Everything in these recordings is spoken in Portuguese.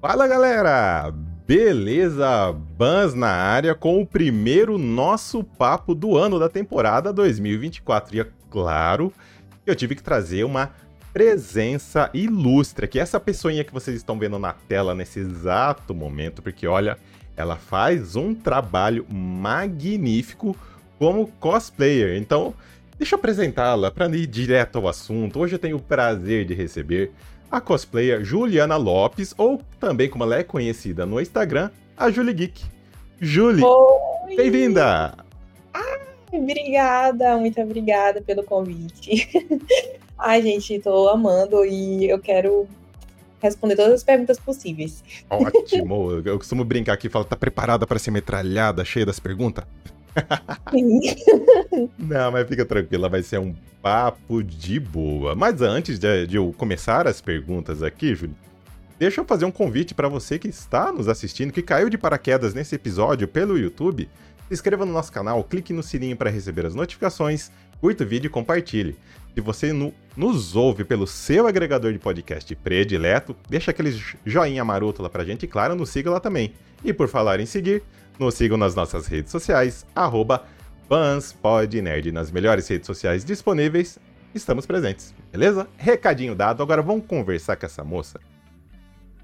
Fala galera! Beleza? Bans na área com o primeiro nosso papo do ano da temporada 2024. E é claro que eu tive que trazer uma presença ilustre aqui. Essa pessoinha que vocês estão vendo na tela nesse exato momento, porque olha, ela faz um trabalho magnífico como cosplayer. Então, deixa eu apresentá-la para ir direto ao assunto. Hoje eu tenho o prazer de receber a cosplayer Juliana Lopes, ou também como ela é conhecida no Instagram, a Julie Geek. Julie, bem-vinda! Obrigada, muito obrigada pelo convite. Ai, gente, tô amando e eu quero responder todas as perguntas possíveis. Ótimo. Eu costumo brincar aqui e falar, tá preparada para ser metralhada, cheia das perguntas? Não, mas fica tranquila, vai ser um papo de boa. Mas antes de, de eu começar as perguntas aqui, Júlio, deixa eu fazer um convite para você que está nos assistindo, que caiu de paraquedas nesse episódio pelo YouTube. Se inscreva no nosso canal, clique no sininho para receber as notificações, curta o vídeo e compartilhe. Se você no, nos ouve pelo seu agregador de podcast predileto, deixa aquele joinha maroto lá pra gente e, claro, nos siga lá também. E por falar em seguir, nos sigam nas nossas redes sociais, arroba FansPodNerd. Nas melhores redes sociais disponíveis, estamos presentes, beleza? Recadinho dado, agora vamos conversar com essa moça.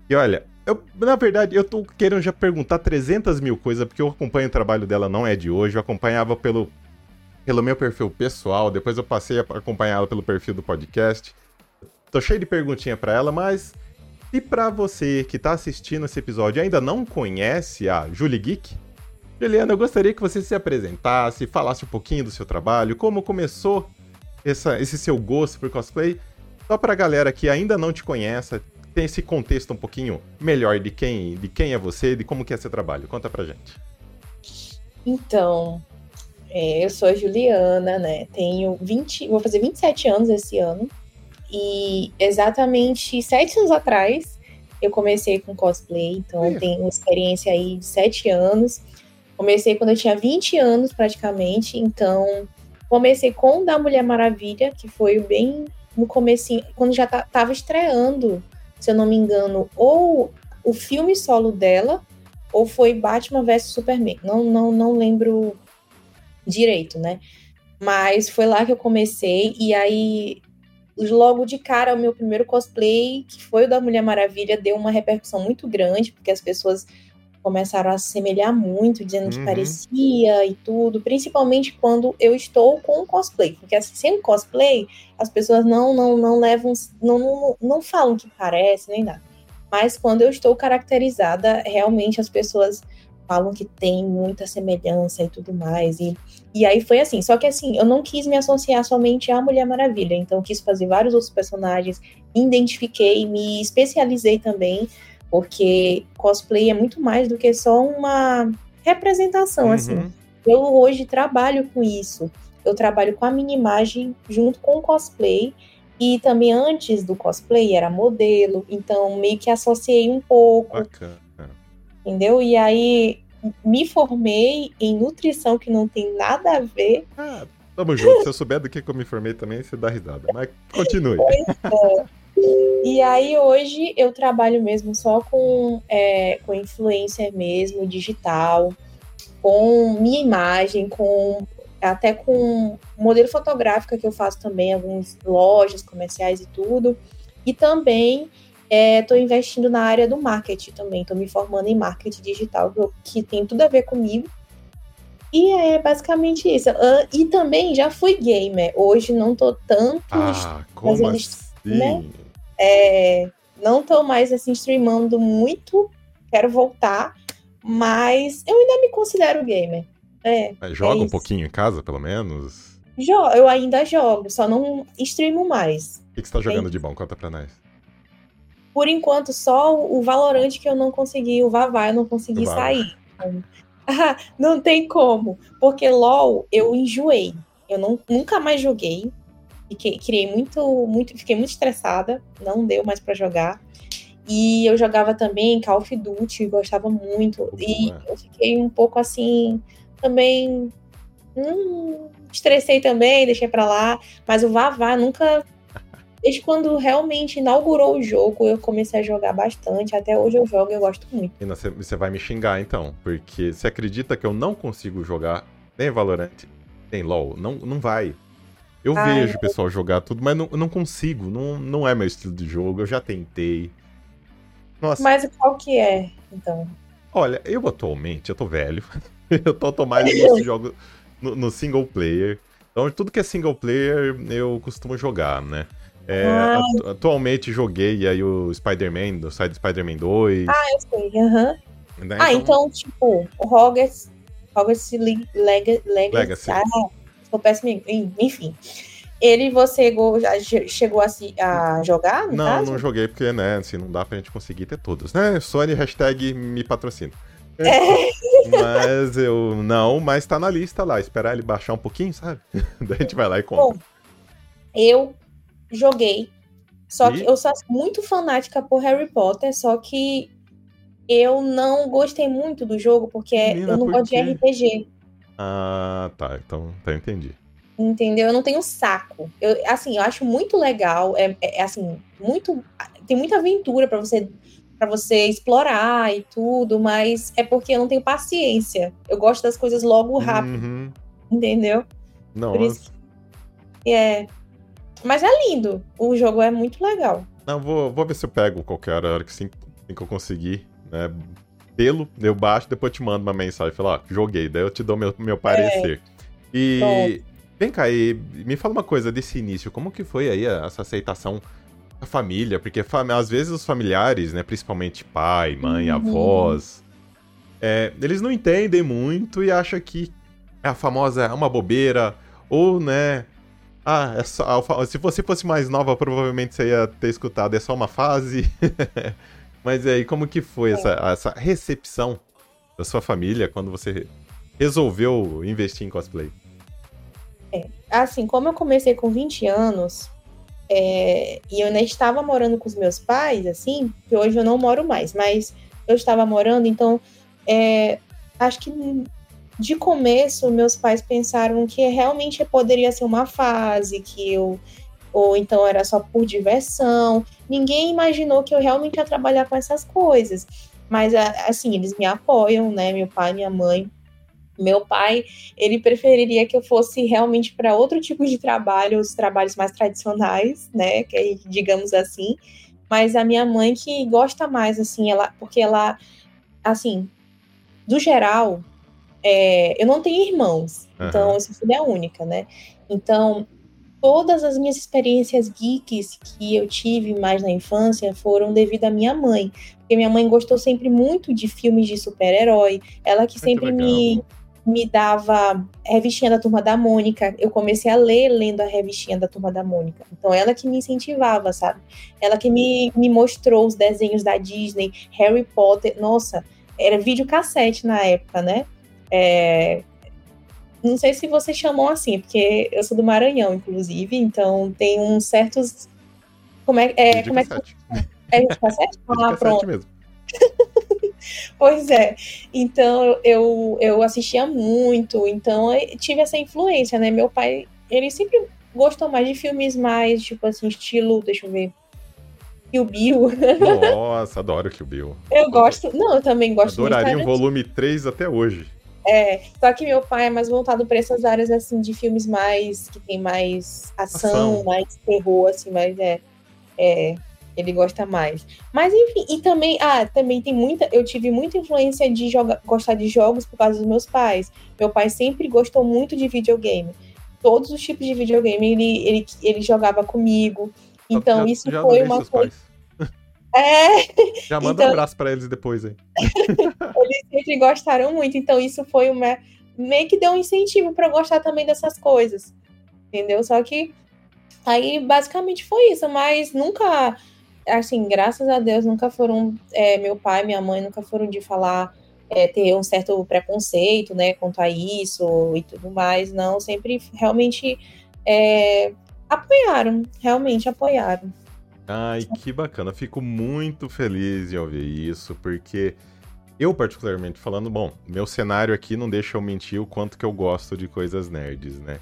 E olha, eu, na verdade, eu tô querendo já perguntar 300 mil coisas, porque eu acompanho o trabalho dela, não é de hoje, eu acompanhava pelo, pelo meu perfil pessoal, depois eu passei a acompanhá-la pelo perfil do podcast. Tô cheio de perguntinha para ela, mas e para você que tá assistindo esse episódio e ainda não conhece a Julie Geek, Juliana, eu gostaria que você se apresentasse, falasse um pouquinho do seu trabalho, como começou essa, esse seu gosto por cosplay, só para a galera que ainda não te conhece, tem esse contexto um pouquinho melhor de quem, de quem é você, de como que é seu trabalho. Conta pra gente. Então, é, eu sou a Juliana, né? Tenho 20, vou fazer 27 anos esse ano. E exatamente sete anos atrás eu comecei com cosplay, então é. tenho experiência aí de sete anos. Comecei quando eu tinha 20 anos praticamente, então comecei com o da Mulher Maravilha, que foi bem no começo, quando já estava estreando, se eu não me engano, ou o filme solo dela, ou foi Batman vs Superman. Não, não, não lembro direito, né? Mas foi lá que eu comecei, e aí, logo de cara, o meu primeiro cosplay, que foi o da Mulher Maravilha, deu uma repercussão muito grande, porque as pessoas começaram a se semelhar muito, dizendo que uhum. parecia e tudo, principalmente quando eu estou com cosplay, porque assim, sem cosplay, as pessoas não não não levam, não, não, não falam que parece nem nada. Mas quando eu estou caracterizada, realmente as pessoas falam que tem muita semelhança e tudo mais. E, e aí foi assim. Só que assim, eu não quis me associar somente à Mulher Maravilha. Então, quis fazer vários outros personagens, identifiquei, me especializei também porque cosplay é muito mais do que só uma representação, assim. uhum. assim. Eu hoje trabalho com isso. Eu trabalho com a minha imagem junto com o cosplay. E também antes do cosplay era modelo, então meio que associei um pouco. Bacana. Entendeu? E aí me formei em nutrição que não tem nada a ver. Ah, tamo junto. Se eu souber do que eu me formei também, você dá risada. Mas continue. Pois é. E aí hoje eu trabalho mesmo só com, é, com influencer mesmo, digital, com minha imagem, com até com modelo fotográfica que eu faço também, algumas lojas comerciais e tudo. E também estou é, investindo na área do marketing também, estou me formando em marketing digital, que tem tudo a ver comigo. E é basicamente isso. E também já fui gamer. Hoje não tô tanto. Ah, como assim? Né? É, não tô mais assim streamando muito, quero voltar, mas eu ainda me considero gamer. É, joga é um pouquinho em casa, pelo menos? Jo eu ainda jogo, só não streamo mais. O que, que você tá jogando é de bom? Conta pra nós. Por enquanto, só o Valorant que eu não consegui, o Vavá eu não consegui sair. não tem como. Porque LOL eu enjoei. Eu não, nunca mais joguei. Fiquei, criei muito, muito, fiquei muito estressada, não deu mais para jogar. E eu jogava também Call of Duty, gostava muito. e eu fiquei um pouco assim, também. Hum, estressei também, deixei para lá. Mas o Vavá nunca desde quando realmente inaugurou o jogo, eu comecei a jogar bastante. Até hoje eu jogo e eu gosto muito. E você vai me xingar então, porque você acredita que eu não consigo jogar nem Valorant, nem LoL? Não, não vai. Eu Ai, vejo o pessoal jogar tudo, mas não, não consigo. Não, não é meu estilo de jogo. Eu já tentei. Nossa. Mas qual que é, então? Olha, eu atualmente, eu tô velho. eu tô, tô mais nesse jogo no, no, single player. Então, tudo que é single player, eu costumo jogar, né? É, ah. atualmente joguei aí o Spider-Man, do side Spider-Man 2. Ah, eu sei, aham. Uhum. Né? Ah, então, então, tipo, o Hogwarts, Hogwarts Legacy. Legacy. Ah, eu péssimo, enfim. Ele você já chegou a, se, a jogar? não, caso? não joguei porque, né, assim, não dá pra gente conseguir ter todos, né? Sony hashtag me patrocina. É. Mas eu não, mas tá na lista lá. Esperar ele baixar um pouquinho, sabe? Daí a gente vai lá e compra. Bom, eu joguei. Só e? que eu sou muito fanática por Harry Potter, só que eu não gostei muito do jogo porque Menina, eu não gosto de RPG. Ah, tá. Então, tá, entendi. Entendeu? Eu não tenho saco. Eu, assim, eu acho muito legal. É, é assim, muito. Tem muita aventura para você para você explorar e tudo, mas é porque eu não tenho paciência. Eu gosto das coisas logo rápido. Uhum. Entendeu? Não. Por isso. É. Mas é lindo. O jogo é muito legal. Não, vou, vou ver se eu pego qualquer hora que sim, que eu conseguir, né? Pelo, eu baixo, depois te mando uma mensagem, fala, ó, joguei, daí eu te dou meu, meu parecer. É. E Bom. vem cá, e me fala uma coisa desse início, como que foi aí essa aceitação da família? Porque às vezes os familiares, né, principalmente pai, mãe, uhum. avós, é, eles não entendem muito e acham que a famosa é uma bobeira, ou, né, ah, é só, se você fosse mais nova, provavelmente você ia ter escutado, é só uma fase. Mas aí, como que foi é. essa, essa recepção da sua família quando você resolveu investir em cosplay? É, assim, como eu comecei com 20 anos, é, e eu ainda estava morando com os meus pais, assim, que hoje eu não moro mais, mas eu estava morando, então é, acho que de começo meus pais pensaram que realmente poderia ser uma fase, que eu ou então era só por diversão. Ninguém imaginou que eu realmente ia trabalhar com essas coisas. Mas, assim, eles me apoiam, né? Meu pai, minha mãe. Meu pai, ele preferiria que eu fosse realmente para outro tipo de trabalho, os trabalhos mais tradicionais, né? Que digamos assim. Mas a minha mãe que gosta mais, assim, ela, porque ela, assim, do geral, é, eu não tenho irmãos, uhum. então eu sou filha única, né? Então, todas as minhas experiências geeks que eu tive mais na infância foram devido à minha mãe. Porque minha mãe gostou sempre muito de filmes de super-herói. Ela que sempre me, me dava revistinha da Turma da Mônica. Eu comecei a ler lendo a revistinha da Turma da Mônica. Então, ela que me incentivava, sabe? Ela que me, me mostrou os desenhos da Disney, Harry Potter. Nossa, era videocassete na época, né? É, não sei se você chamou assim, porque eu sou do Maranhão, inclusive, então tem uns certos. Como é, é, como é que. É de cassete? Ah, pronto. Mesmo. pois é. Então eu, eu assistia muito, então tive essa influência, né? Meu pai, ele sempre gostou mais de filmes mais, tipo assim, estilo, deixa eu ver. Kill Bill. Nossa, adoro Kill Bill. Eu gosto. Não, eu também gosto Adoraria um volume 3 até hoje. É, só que meu pai é mais voltado para essas áreas assim de filmes mais que tem mais ação, ação. mais terror, assim, mas é, é, ele gosta mais. Mas enfim, e também, ah, também tem muita, eu tive muita influência de jogar, gostar de jogos por causa dos meus pais. Meu pai sempre gostou muito de videogame. Todos os tipos de videogame ele, ele, ele jogava comigo. Então já, isso já foi uma coisa. É. Já manda então, um abraço para eles depois aí. eles sempre gostaram muito, então isso foi uma meio que deu um incentivo para gostar também dessas coisas. Entendeu? Só que aí basicamente foi isso, mas nunca assim, graças a Deus, nunca foram é, meu pai, minha mãe nunca foram de falar é, ter um certo preconceito, né, quanto a isso e tudo mais, não, sempre realmente é, apoiaram, realmente apoiaram. Ai, que bacana. Fico muito feliz em ouvir isso, porque eu, particularmente falando, bom, meu cenário aqui não deixa eu mentir o quanto que eu gosto de coisas nerds, né?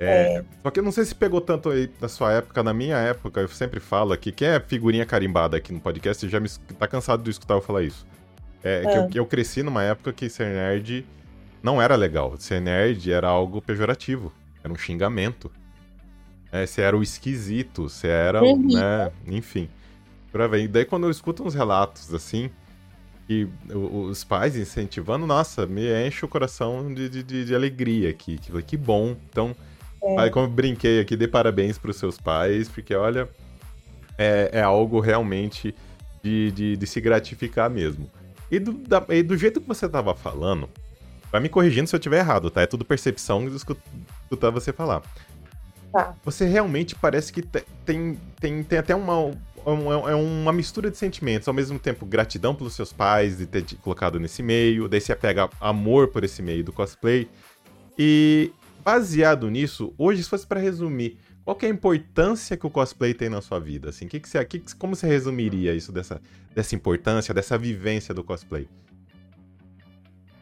É, é. Só que eu não sei se pegou tanto aí na sua época, na minha época, eu sempre falo aqui, quem é figurinha carimbada aqui no podcast já me, tá cansado de escutar eu falar isso. É, é. que eu, eu, cresci numa época que ser nerd não era legal. Ser nerd era algo pejorativo, era um xingamento. É, você era o esquisito, você era, uhum. né, enfim. Pra ver. E daí quando eu escuto uns relatos assim, que os pais incentivando, nossa, me enche o coração de, de, de alegria aqui. Que, que bom. Então, é. aí como eu brinquei aqui, dê parabéns para os seus pais, porque olha, é, é algo realmente de, de, de, se gratificar mesmo. E do, da, e do jeito que você tava falando, vai me corrigindo se eu tiver errado, tá? É tudo percepção de escutar você falar. Tá. Você realmente parece que tem, tem, tem até uma, é, é uma mistura de sentimentos. Ao mesmo tempo, gratidão pelos seus pais de ter te colocado nesse meio. Daí você apega amor por esse meio do cosplay. E baseado nisso, hoje, se fosse para resumir, qual é a importância que o cosplay tem na sua vida? Assim, que que você, que, como você resumiria isso dessa, dessa importância, dessa vivência do cosplay?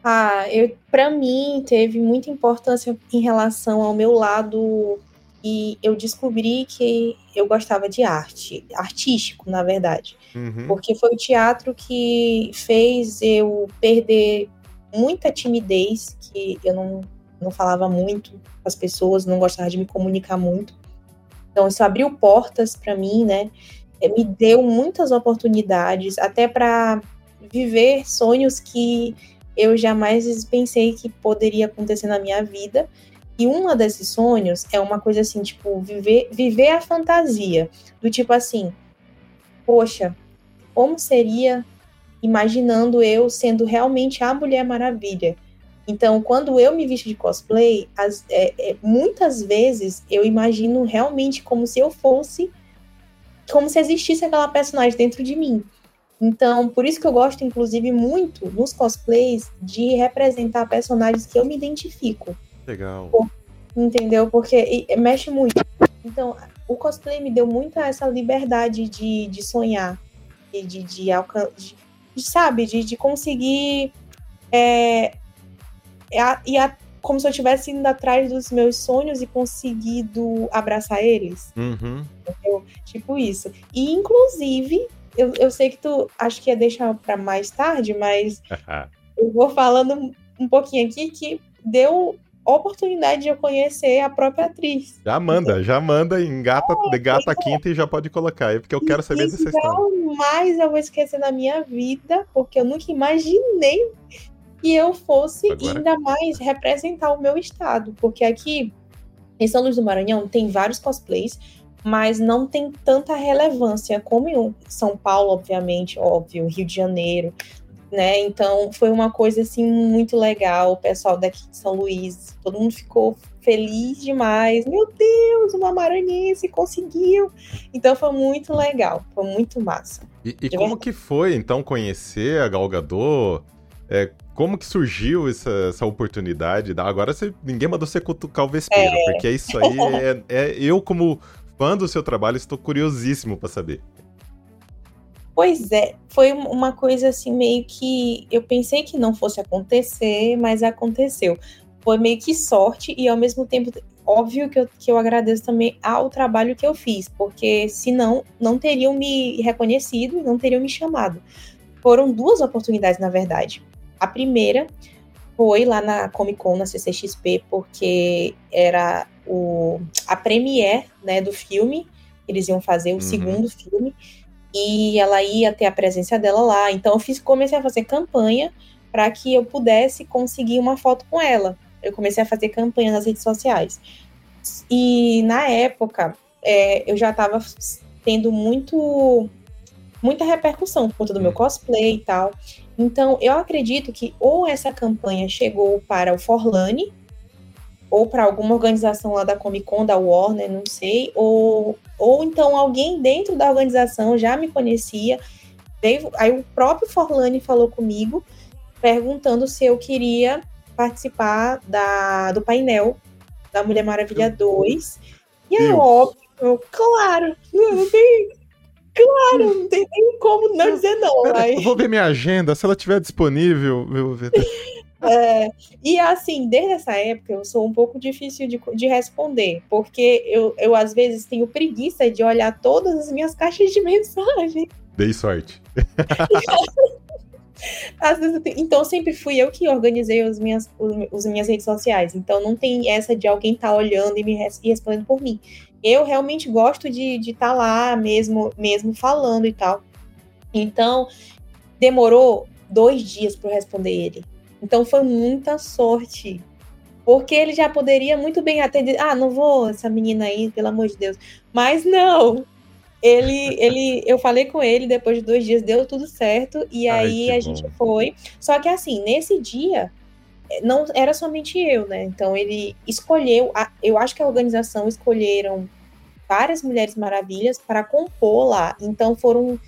Ah, eu, para mim teve muita importância em relação ao meu lado e eu descobri que eu gostava de arte, artístico, na verdade. Uhum. Porque foi o teatro que fez eu perder muita timidez, que eu não, não falava muito com as pessoas, não gostava de me comunicar muito. Então, isso abriu portas para mim, né? É, me deu muitas oportunidades, até para viver sonhos que eu jamais pensei que poderia acontecer na minha vida. E uma desses sonhos é uma coisa assim, tipo, viver, viver a fantasia. Do tipo assim, poxa, como seria imaginando eu sendo realmente a Mulher Maravilha? Então, quando eu me visto de cosplay, as, é, é, muitas vezes eu imagino realmente como se eu fosse, como se existisse aquela personagem dentro de mim. Então, por isso que eu gosto, inclusive, muito nos cosplays de representar personagens que eu me identifico. Legal. Entendeu? Porque mexe muito. Então, o cosplay me deu muita essa liberdade de, de sonhar, de, de, de, de, de sabe, de, de conseguir. É, é, e a, como se eu estivesse indo atrás dos meus sonhos e conseguido abraçar eles. Uhum. Entendeu? Tipo isso. E, inclusive, eu, eu sei que tu acho que ia deixar para mais tarde, mas eu vou falando um pouquinho aqui que deu oportunidade de eu conhecer a própria atriz. Já manda, já manda, engata, é, gata a quinta e já pode colocar aí, porque eu quero saber dessa história. Jamais eu vou esquecer na minha vida, porque eu nunca imaginei que eu fosse Agora. ainda mais representar o meu estado, porque aqui em São Luís do Maranhão tem vários cosplays, mas não tem tanta relevância como em São Paulo, obviamente, óbvio, Rio de Janeiro, né? Então foi uma coisa assim muito legal. O pessoal daqui de São Luís, todo mundo ficou feliz demais. Meu Deus, uma maranhense conseguiu. Então foi muito legal, foi muito massa. E, e como que foi então conhecer a Galgador? É, como que surgiu essa, essa oportunidade? Agora você, ninguém mandou você cutucar o vespeiro, é. porque isso aí é, é eu como fã do seu trabalho estou curiosíssimo para saber. Pois é, foi uma coisa assim meio que eu pensei que não fosse acontecer, mas aconteceu. Foi meio que sorte e ao mesmo tempo, óbvio que eu, que eu agradeço também ao trabalho que eu fiz, porque senão não teriam me reconhecido e não teriam me chamado. Foram duas oportunidades, na verdade. A primeira foi lá na Comic Con, na CCXP, porque era o, a premiere né, do filme, eles iam fazer o uhum. segundo filme, e ela ia ter a presença dela lá. Então eu fiz, comecei a fazer campanha para que eu pudesse conseguir uma foto com ela. Eu comecei a fazer campanha nas redes sociais. E na época é, eu já estava tendo muito muita repercussão por conta do meu hum. cosplay e tal. Então eu acredito que ou essa campanha chegou para o Forlane, ou para alguma organização lá da Comic Con, da Warner, não sei, ou, ou então alguém dentro da organização já me conhecia. Veio, aí o próprio Forlane falou comigo, perguntando se eu queria participar da, do painel da Mulher Maravilha 2. E é óbvio, claro, não tem, Claro, não tem nem como não dizer não. Pera, Eu vou ver minha agenda, se ela estiver disponível, eu vou ver. É, e assim, desde essa época eu sou um pouco difícil de, de responder, porque eu, eu às vezes tenho preguiça de olhar todas as minhas caixas de mensagem. Dei sorte. então sempre fui eu que organizei as minhas, as minhas redes sociais. Então não tem essa de alguém estar tá olhando e me e respondendo por mim. Eu realmente gosto de estar de tá lá mesmo, mesmo falando e tal. Então demorou dois dias para responder ele. Então foi muita sorte. Porque ele já poderia muito bem atender. Ah, não vou, essa menina aí, pelo amor de Deus. Mas não, ele, ele, eu falei com ele depois de dois dias, deu tudo certo, e Ai, aí a bom. gente foi. Só que assim, nesse dia, eh, não era somente eu, né? Então ele escolheu, eu acho que a organização escolheram várias mulheres maravilhas para compor lá. Então foram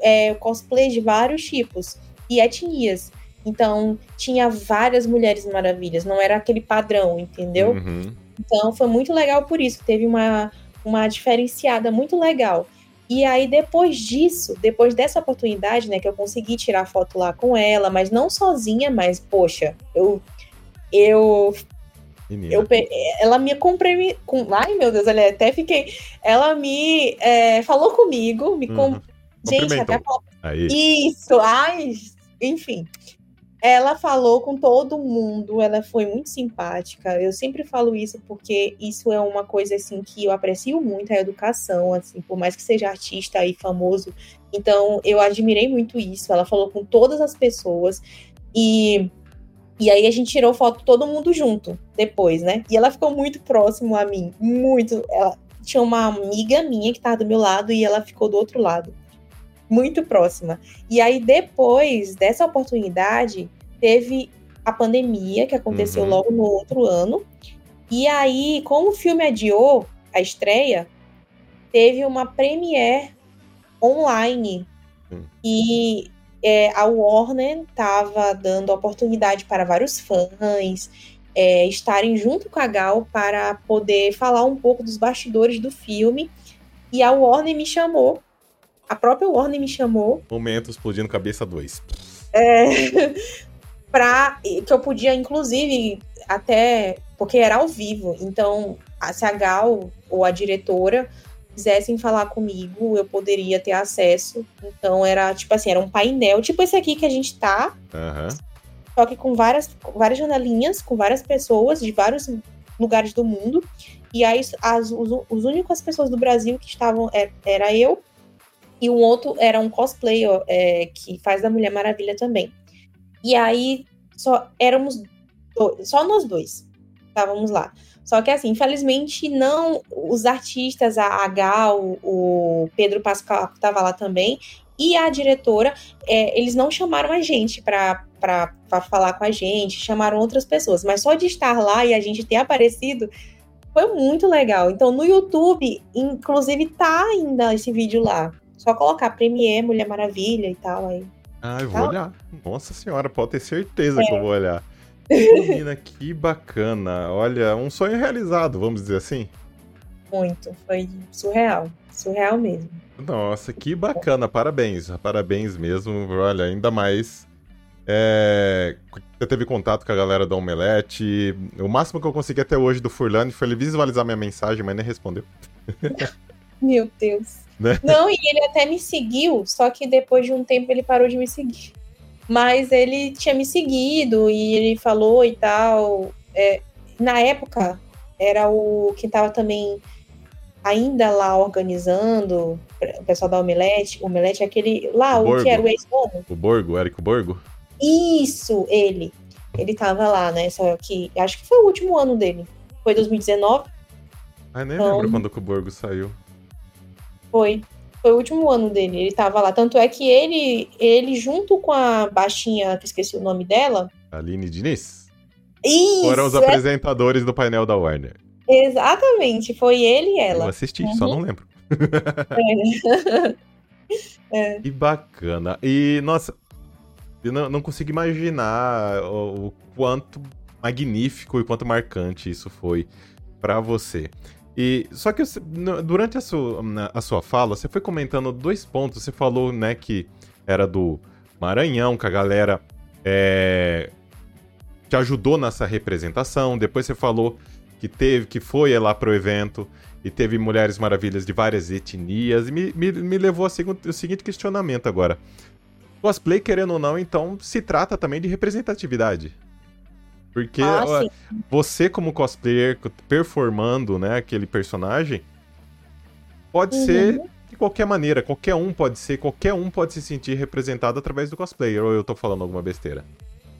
é, cosplays de vários tipos e etnias. Então tinha várias mulheres maravilhas, não era aquele padrão, entendeu? Uhum. Então foi muito legal por isso. Teve uma, uma diferenciada muito legal. E aí, depois disso, depois dessa oportunidade, né, que eu consegui tirar foto lá com ela, mas não sozinha, mas, poxa, eu. Eu. eu ela me comprei. Com, ai, meu Deus, olha, até fiquei. Ela me é, falou comigo, me. Com, uhum. Gente, até. Isso, ai, enfim. Ela falou com todo mundo, ela foi muito simpática. Eu sempre falo isso porque isso é uma coisa assim que eu aprecio muito a educação, assim, por mais que seja artista e famoso. Então, eu admirei muito isso. Ela falou com todas as pessoas e e aí a gente tirou foto todo mundo junto depois, né? E ela ficou muito próximo a mim, muito. Ela tinha uma amiga minha que estava do meu lado e ela ficou do outro lado muito próxima. E aí, depois dessa oportunidade, teve a pandemia, que aconteceu uhum. logo no outro ano. E aí, como o filme adiou a estreia, teve uma premiere online. Uhum. E é, a Warner estava dando oportunidade para vários fãs é, estarem junto com a Gal para poder falar um pouco dos bastidores do filme. E a Warner me chamou. A própria Warner me chamou. Momento explodindo cabeça 2. É, para que eu podia, inclusive, até porque era ao vivo. Então, se a Gal ou a diretora quisessem falar comigo, eu poderia ter acesso. Então, era tipo assim, era um painel, tipo esse aqui que a gente tá. Uhum. Só que com várias, várias janelinhas, com várias pessoas de vários lugares do mundo. E aí, as os, os únicas pessoas do Brasil que estavam é, era eu e um outro era um cosplayer é, que faz da Mulher Maravilha também. E aí só éramos dois, só nós dois estávamos lá. Só que assim, infelizmente não os artistas, a Gal, o Pedro Pascal que estava lá também e a diretora, é, eles não chamaram a gente para falar com a gente, chamaram outras pessoas, mas só de estar lá e a gente ter aparecido foi muito legal. Então no YouTube, inclusive tá ainda esse vídeo lá. Só colocar Premiere, Mulher Maravilha e tal aí. Ah, eu vou tá? olhar. Nossa senhora, pode ter certeza é. que eu vou olhar. Menina, que bacana. Olha, um sonho realizado, vamos dizer assim. Muito, foi surreal. Surreal mesmo. Nossa, que bacana. Parabéns, parabéns mesmo. Olha, ainda mais. É, você teve contato com a galera da Omelete. O máximo que eu consegui até hoje do Furlane foi ele visualizar minha mensagem, mas nem respondeu. Meu Deus. Né? Não, e ele até me seguiu, só que depois de um tempo ele parou de me seguir. Mas ele tinha me seguido e ele falou e tal. É, na época, era o que estava também ainda lá organizando, o pessoal da Omelete. Omelete é aquele. Lá, o, o que era o ex-dono. O Borgo, o Érico Borgo? Isso, ele. Ele tava lá, né? Só que acho que foi o último ano dele. Foi 2019. Ah, nem então, lembro quando o Borgo saiu. Foi. Foi o último ano dele, ele tava lá. Tanto é que ele, ele junto com a baixinha, que esqueci o nome dela. Aline Diniz? Isso! Foram os é... apresentadores do painel da Warner. Exatamente, foi ele e ela. Eu assisti, uhum. só não lembro. é. Que bacana. E, nossa, eu não, não consigo imaginar o, o quanto magnífico e quanto marcante isso foi para você. E só que durante a sua, a sua fala, você foi comentando dois pontos. Você falou, né, que era do Maranhão, que a galera é, te ajudou nessa representação. Depois você falou que teve, que foi lá pro evento e teve Mulheres Maravilhas de várias etnias. E me, me, me levou ao seguinte questionamento agora. Cosplay, querendo ou não, então, se trata também de representatividade. Porque ah, ó, você, como cosplayer, performando né, aquele personagem, pode uhum. ser de qualquer maneira. Qualquer um pode ser, qualquer um pode se sentir representado através do cosplayer. Ou eu tô falando alguma besteira?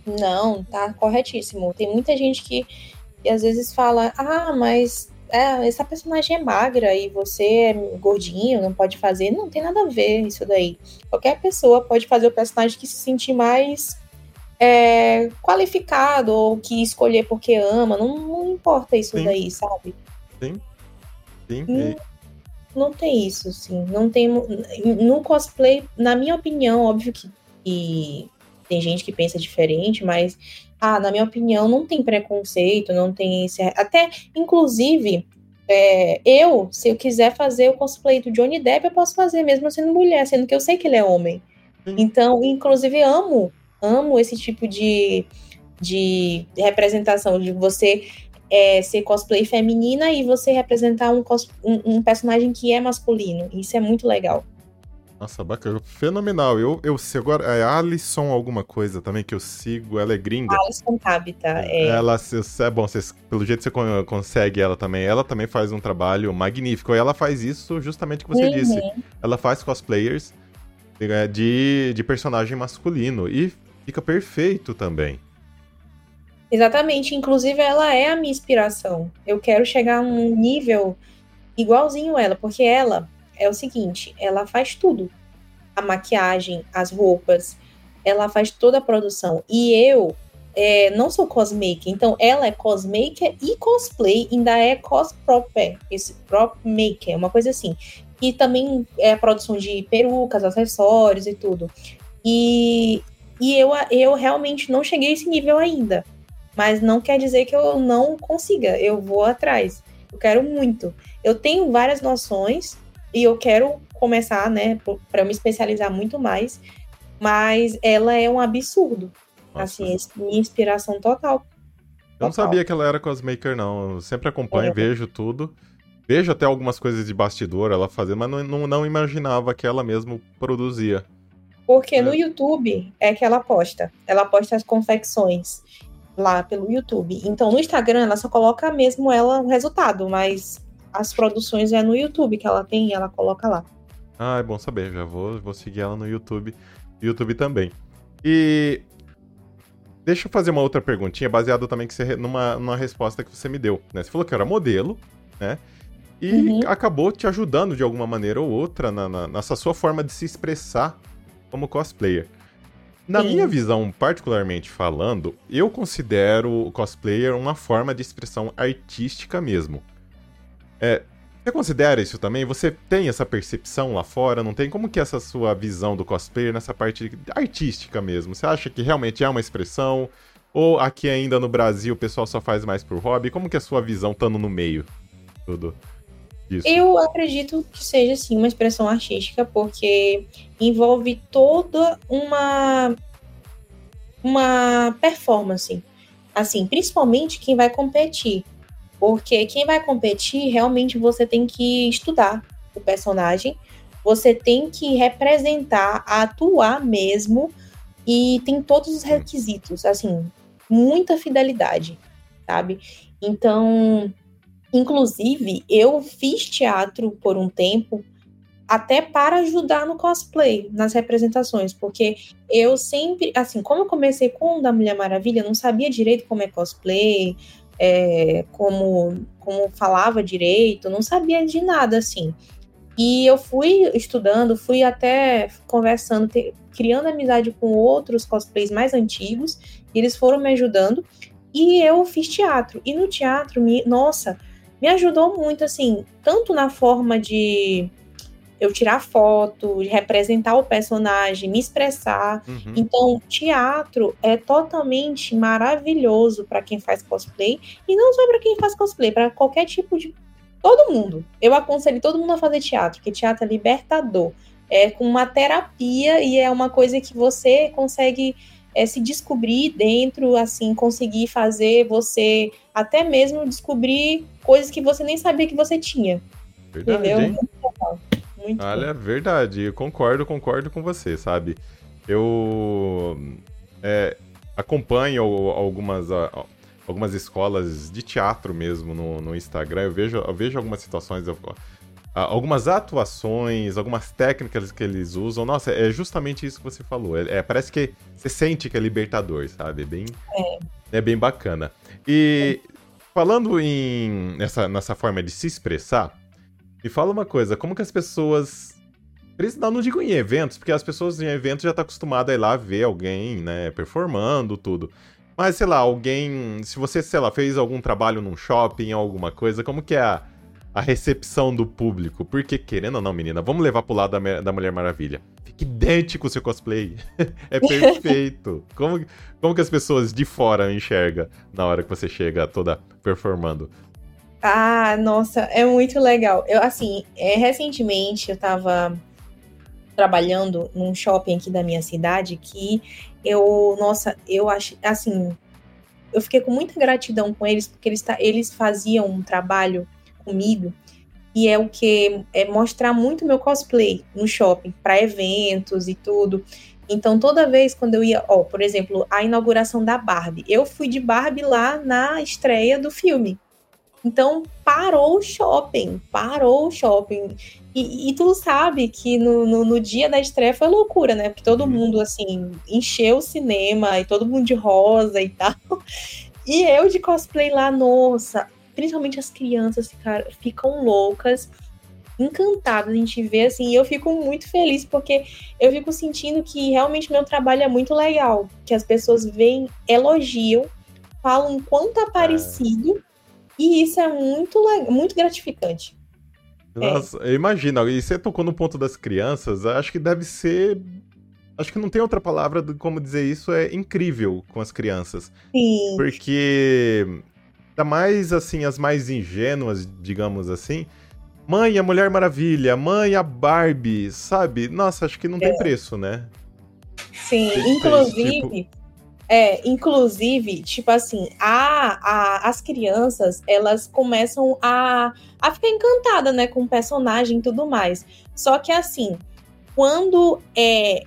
Não, tá corretíssimo. Tem muita gente que, que às vezes fala, ah, mas é, essa personagem é magra e você é gordinho, não pode fazer. Não tem nada a ver isso daí. Qualquer pessoa pode fazer o personagem que se sentir mais é, qualificado ou que escolher porque ama. Não, não importa isso Sim. daí, sabe? Sim. Sim. Não, não tem isso, sim. Não tem. No cosplay, na minha opinião, óbvio que, tem gente que pensa diferente, mas ah, na minha opinião, não tem preconceito, não tem esse. Até, inclusive, é, eu, se eu quiser fazer o cosplay do Johnny Depp, eu posso fazer, mesmo sendo mulher, sendo que eu sei que ele é homem. Sim. Então, inclusive, amo, amo esse tipo de, de representação, de você é, ser cosplay feminina e você representar um, um, um personagem que é masculino. Isso é muito legal. Nossa, bacana. Fenomenal. Eu, eu agora. É Alison alguma coisa também que eu sigo. Ela é gringa. Alison Tabita. É. Ela, é bom, cês, pelo jeito você consegue ela também. Ela também faz um trabalho magnífico. E ela faz isso justamente o que você uhum. disse. Ela faz cosplayers é, de, de personagem masculino. E fica perfeito também. Exatamente. Inclusive, ela é a minha inspiração. Eu quero chegar a um nível igualzinho ela, porque ela é o seguinte: ela faz tudo. A maquiagem, as roupas, ela faz toda a produção. E eu é, não sou cosmaker, então ela é cosmaker e cosplay, ainda é cosproper, esse prop maker, uma coisa assim. E também é a produção de perucas, acessórios e tudo. E, e eu, eu realmente não cheguei a esse nível ainda. Mas não quer dizer que eu não consiga, eu vou atrás. Eu quero muito. Eu tenho várias noções, e eu quero começar, né, para me especializar muito mais, mas ela é um absurdo. Nossa. Assim, minha inspiração total. Eu não sabia que ela era cosmaker, não. Eu sempre acompanho, é. vejo tudo. Vejo até algumas coisas de bastidor ela fazendo, mas não, não, não imaginava que ela mesmo produzia. Porque é. no YouTube é que ela posta. Ela posta as confecções lá pelo YouTube. Então no Instagram ela só coloca mesmo ela o resultado, mas as produções é no YouTube que ela tem e ela coloca lá. Ah, é bom saber. Já vou, vou seguir ela no YouTube. YouTube também. E deixa eu fazer uma outra perguntinha, baseado também que você, numa, numa resposta que você me deu. Né? Você falou que era modelo, né? E uhum. acabou te ajudando de alguma maneira ou outra na, na, nessa sua forma de se expressar como cosplayer. Na Sim. minha visão, particularmente falando, eu considero o cosplayer uma forma de expressão artística mesmo. É, você considera isso também? Você tem essa percepção lá fora? Não tem? Como que é essa sua visão do cosplayer nessa parte artística mesmo? Você acha que realmente é uma expressão? Ou aqui ainda no Brasil o pessoal só faz mais por hobby? Como que é a sua visão estando no meio tudo disso? Eu acredito que seja sim uma expressão artística, porque envolve toda uma uma performance. Assim, principalmente quem vai competir. Porque quem vai competir, realmente você tem que estudar o personagem, você tem que representar, atuar mesmo, e tem todos os requisitos, assim, muita fidelidade, sabe? Então, inclusive, eu fiz teatro por um tempo, até para ajudar no cosplay, nas representações, porque eu sempre, assim, como eu comecei com o da Mulher Maravilha, não sabia direito como é cosplay, é, como, como falava direito, não sabia de nada assim. E eu fui estudando, fui até conversando, te, criando amizade com outros cosplays mais antigos, e eles foram me ajudando. E eu fiz teatro. E no teatro, me, nossa, me ajudou muito, assim, tanto na forma de eu tirar foto, representar o personagem, me expressar. Uhum. Então, teatro é totalmente maravilhoso para quem faz cosplay e não só para quem faz cosplay, para qualquer tipo de todo mundo. Eu aconselho todo mundo a fazer teatro, porque teatro é libertador. É com uma terapia e é uma coisa que você consegue é, se descobrir dentro, assim, conseguir fazer você até mesmo descobrir coisas que você nem sabia que você tinha. Verdade, entendeu? Muito legal. Muito Olha, bom. verdade, eu concordo, concordo com você, sabe? Eu é, acompanho algumas, algumas escolas de teatro mesmo no, no Instagram, eu vejo, eu vejo algumas situações, eu, algumas atuações, algumas técnicas que eles usam. Nossa, é justamente isso que você falou. É, é parece que você sente que é libertador, sabe? É bem, é. é bem bacana. E falando em nessa, nessa forma de se expressar, me fala uma coisa, como que as pessoas. Não, não digo em eventos, porque as pessoas em eventos já estão tá acostumadas a ir lá ver alguém, né, performando, tudo. Mas, sei lá, alguém. Se você, sei lá, fez algum trabalho num shopping, alguma coisa, como que é a a recepção do público. Porque, querendo ou não, menina, vamos levar pro lado da, da Mulher Maravilha. Fica idêntico o seu cosplay. é perfeito. como, como que as pessoas de fora enxergam na hora que você chega toda performando? Ah, nossa, é muito legal. Eu, assim, é, recentemente eu tava trabalhando num shopping aqui da minha cidade que eu, nossa, eu acho, assim, eu fiquei com muita gratidão com eles, porque eles, eles faziam um trabalho comigo, e é o que é mostrar muito meu cosplay no shopping, para eventos e tudo. Então, toda vez quando eu ia, ó, por exemplo, a inauguração da Barbie, eu fui de Barbie lá na estreia do filme. Então, parou o shopping, parou o shopping. E, e tu sabe que no, no, no, dia da estreia foi loucura, né? Porque todo uhum. mundo, assim, encheu o cinema e todo mundo de rosa e tal. E eu de cosplay lá, nossa, principalmente as crianças ficaram, ficam loucas, encantadas. A gente vê assim, e eu fico muito feliz porque eu fico sentindo que realmente meu trabalho é muito legal, que as pessoas veem, elogiam, falam quanto é parecido, é. e isso é muito, muito gratificante. Nossa, é. imagina, e você tocou no ponto das crianças, acho que deve ser acho que não tem outra palavra como dizer isso, é incrível com as crianças. Sim. Porque Ainda mais, assim, as mais ingênuas, digamos assim. Mãe, a Mulher Maravilha, mãe, a Barbie, sabe? Nossa, acho que não é. tem preço, né? Sim, tem, inclusive. tipo... É, inclusive, tipo assim, a, a, as crianças, elas começam a, a ficar encantadas, né, com o personagem e tudo mais. Só que assim, quando é,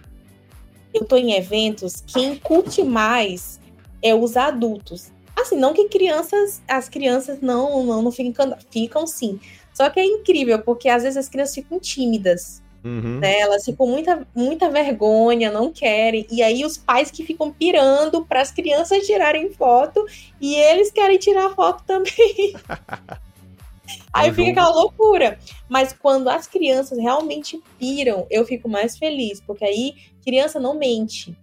eu tô em eventos, quem curte mais é os adultos. Assim, não que crianças, as crianças não, não, não ficam, ficam sim. Só que é incrível, porque às vezes as crianças ficam tímidas. Uhum. Né? Elas ficam com muita, muita vergonha, não querem. E aí os pais que ficam pirando para as crianças tirarem foto e eles querem tirar foto também. aí fica aquela loucura. Mas quando as crianças realmente piram, eu fico mais feliz, porque aí criança não mente.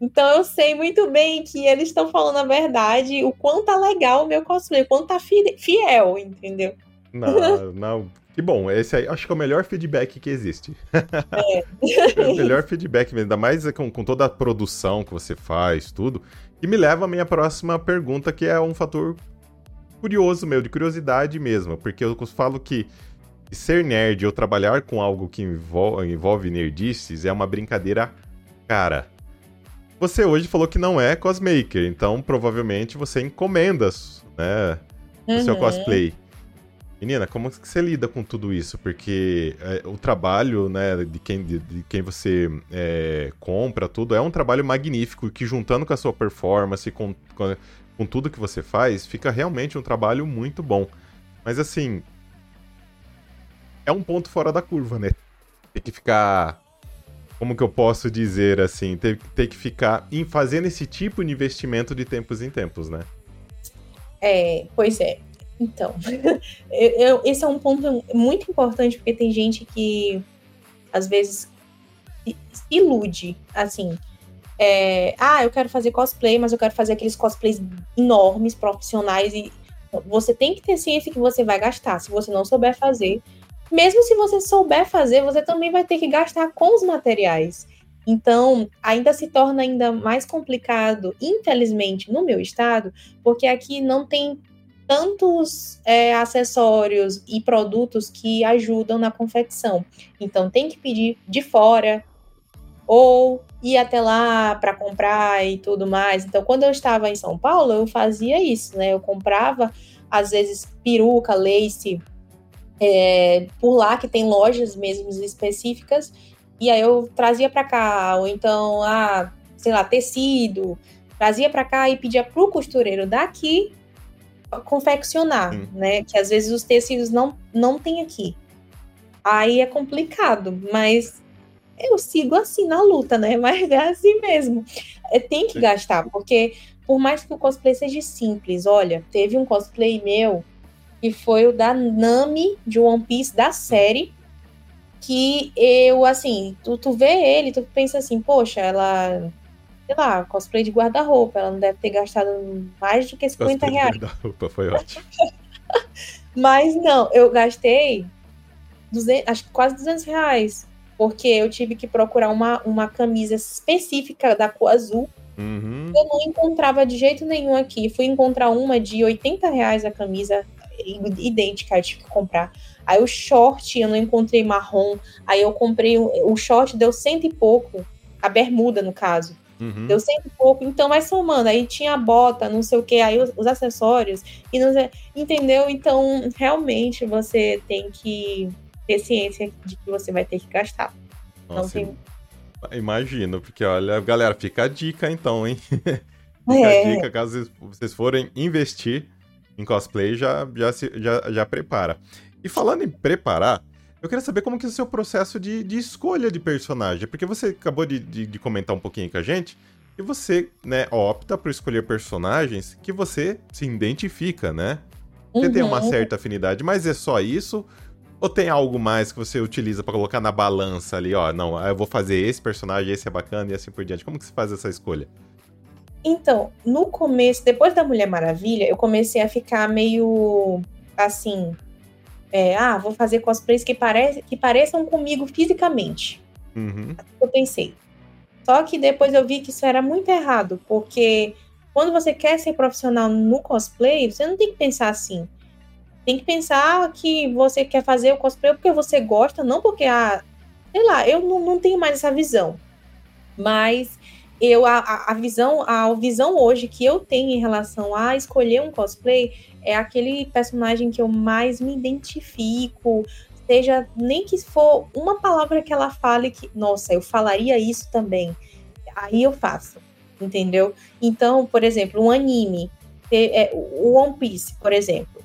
Então eu sei muito bem que eles estão falando a verdade, o quanto tá legal o meu cosplay, o quanto tá fiel, entendeu? Não, não. Que bom, esse aí acho que é o melhor feedback que existe. É. é o melhor feedback mesmo, ainda mais com, com toda a produção que você faz, tudo. E me leva à minha próxima pergunta, que é um fator curioso meu, de curiosidade mesmo, porque eu falo que ser nerd ou trabalhar com algo que envolve, envolve nerdices é uma brincadeira cara. Você hoje falou que não é cosmaker, então provavelmente você encomenda né, uhum. o seu uhum. cosplay. Menina, como que você lida com tudo isso? Porque é, o trabalho né, de, quem, de, de quem você é, compra, tudo, é um trabalho magnífico que juntando com a sua performance, com, com, com tudo que você faz, fica realmente um trabalho muito bom. Mas assim, é um ponto fora da curva, né? Tem que ficar como que eu posso dizer assim, ter, ter que ficar em fazendo esse tipo de investimento de tempos em tempos, né? É, pois é. Então, eu, esse é um ponto muito importante porque tem gente que às vezes ilude, assim. É, ah, eu quero fazer cosplay, mas eu quero fazer aqueles cosplays enormes, profissionais e você tem que ter ciência que você vai gastar. Se você não souber fazer, mesmo se você souber fazer, você também vai ter que gastar com os materiais. Então, ainda se torna ainda mais complicado, infelizmente, no meu estado, porque aqui não tem tantos é, acessórios e produtos que ajudam na confecção. Então, tem que pedir de fora. ou ir até lá para comprar e tudo mais. Então, quando eu estava em São Paulo, eu fazia isso, né? Eu comprava, às vezes, peruca, lace, é, por lá, que tem lojas mesmo específicas, e aí eu trazia para cá, ou então, ah, sei lá, tecido, trazia para cá e pedia pro costureiro daqui confeccionar, hum. né? Que às vezes os tecidos não, não tem aqui. Aí é complicado, mas eu sigo assim na luta, né? Mas é assim mesmo. É, tem que gastar, porque por mais que o cosplay seja simples, olha, teve um cosplay meu que foi o da Nami de One Piece da série. Que eu, assim, tu, tu vê ele, tu pensa assim, poxa, ela sei lá, cosplay de guarda-roupa. Ela não deve ter gastado mais do que 50 cosplay reais. Guarda-roupa foi ótimo. Mas não, eu gastei 200, acho que quase 200 reais. Porque eu tive que procurar uma, uma camisa específica da cor azul. Uhum. Eu não encontrava de jeito nenhum aqui. Fui encontrar uma de 80 reais a camisa idêntica, eu tive que comprar. Aí o short eu não encontrei marrom. Aí eu comprei o short deu cento e pouco, a bermuda no caso. Uhum. Deu cento e pouco, então vai somando. Aí tinha a bota, não sei o que, aí os, os acessórios, e não sei, entendeu? Então, realmente você tem que ter ciência de que você vai ter que gastar. Nossa, não tem... Imagino, porque olha, galera, fica a dica então, hein? fica é. a dica, caso vocês forem investir em cosplay, já, já, se, já, já prepara. E falando em preparar, eu queria saber como que é o seu processo de, de escolha de personagem, porque você acabou de, de, de comentar um pouquinho com a gente e você, né, opta por escolher personagens que você se identifica, né? Você uhum. tem uma uhum. certa afinidade, mas é só isso? Ou tem algo mais que você utiliza para colocar na balança ali, ó, não, eu vou fazer esse personagem, esse é bacana e assim por diante. Como que você faz essa escolha? Então, no começo, depois da Mulher Maravilha, eu comecei a ficar meio assim, é, ah, vou fazer cosplays que, parece, que pareçam comigo fisicamente. Uhum. Eu pensei. Só que depois eu vi que isso era muito errado, porque quando você quer ser profissional no cosplay, você não tem que pensar assim. Tem que pensar que você quer fazer o cosplay porque você gosta, não porque, ah, sei lá, eu não, não tenho mais essa visão. Mas eu a, a visão a visão hoje que eu tenho em relação a escolher um cosplay é aquele personagem que eu mais me identifico, seja nem que for uma palavra que ela fale que, nossa, eu falaria isso também. Aí eu faço, entendeu? Então, por exemplo, um anime, é, o One Piece, por exemplo.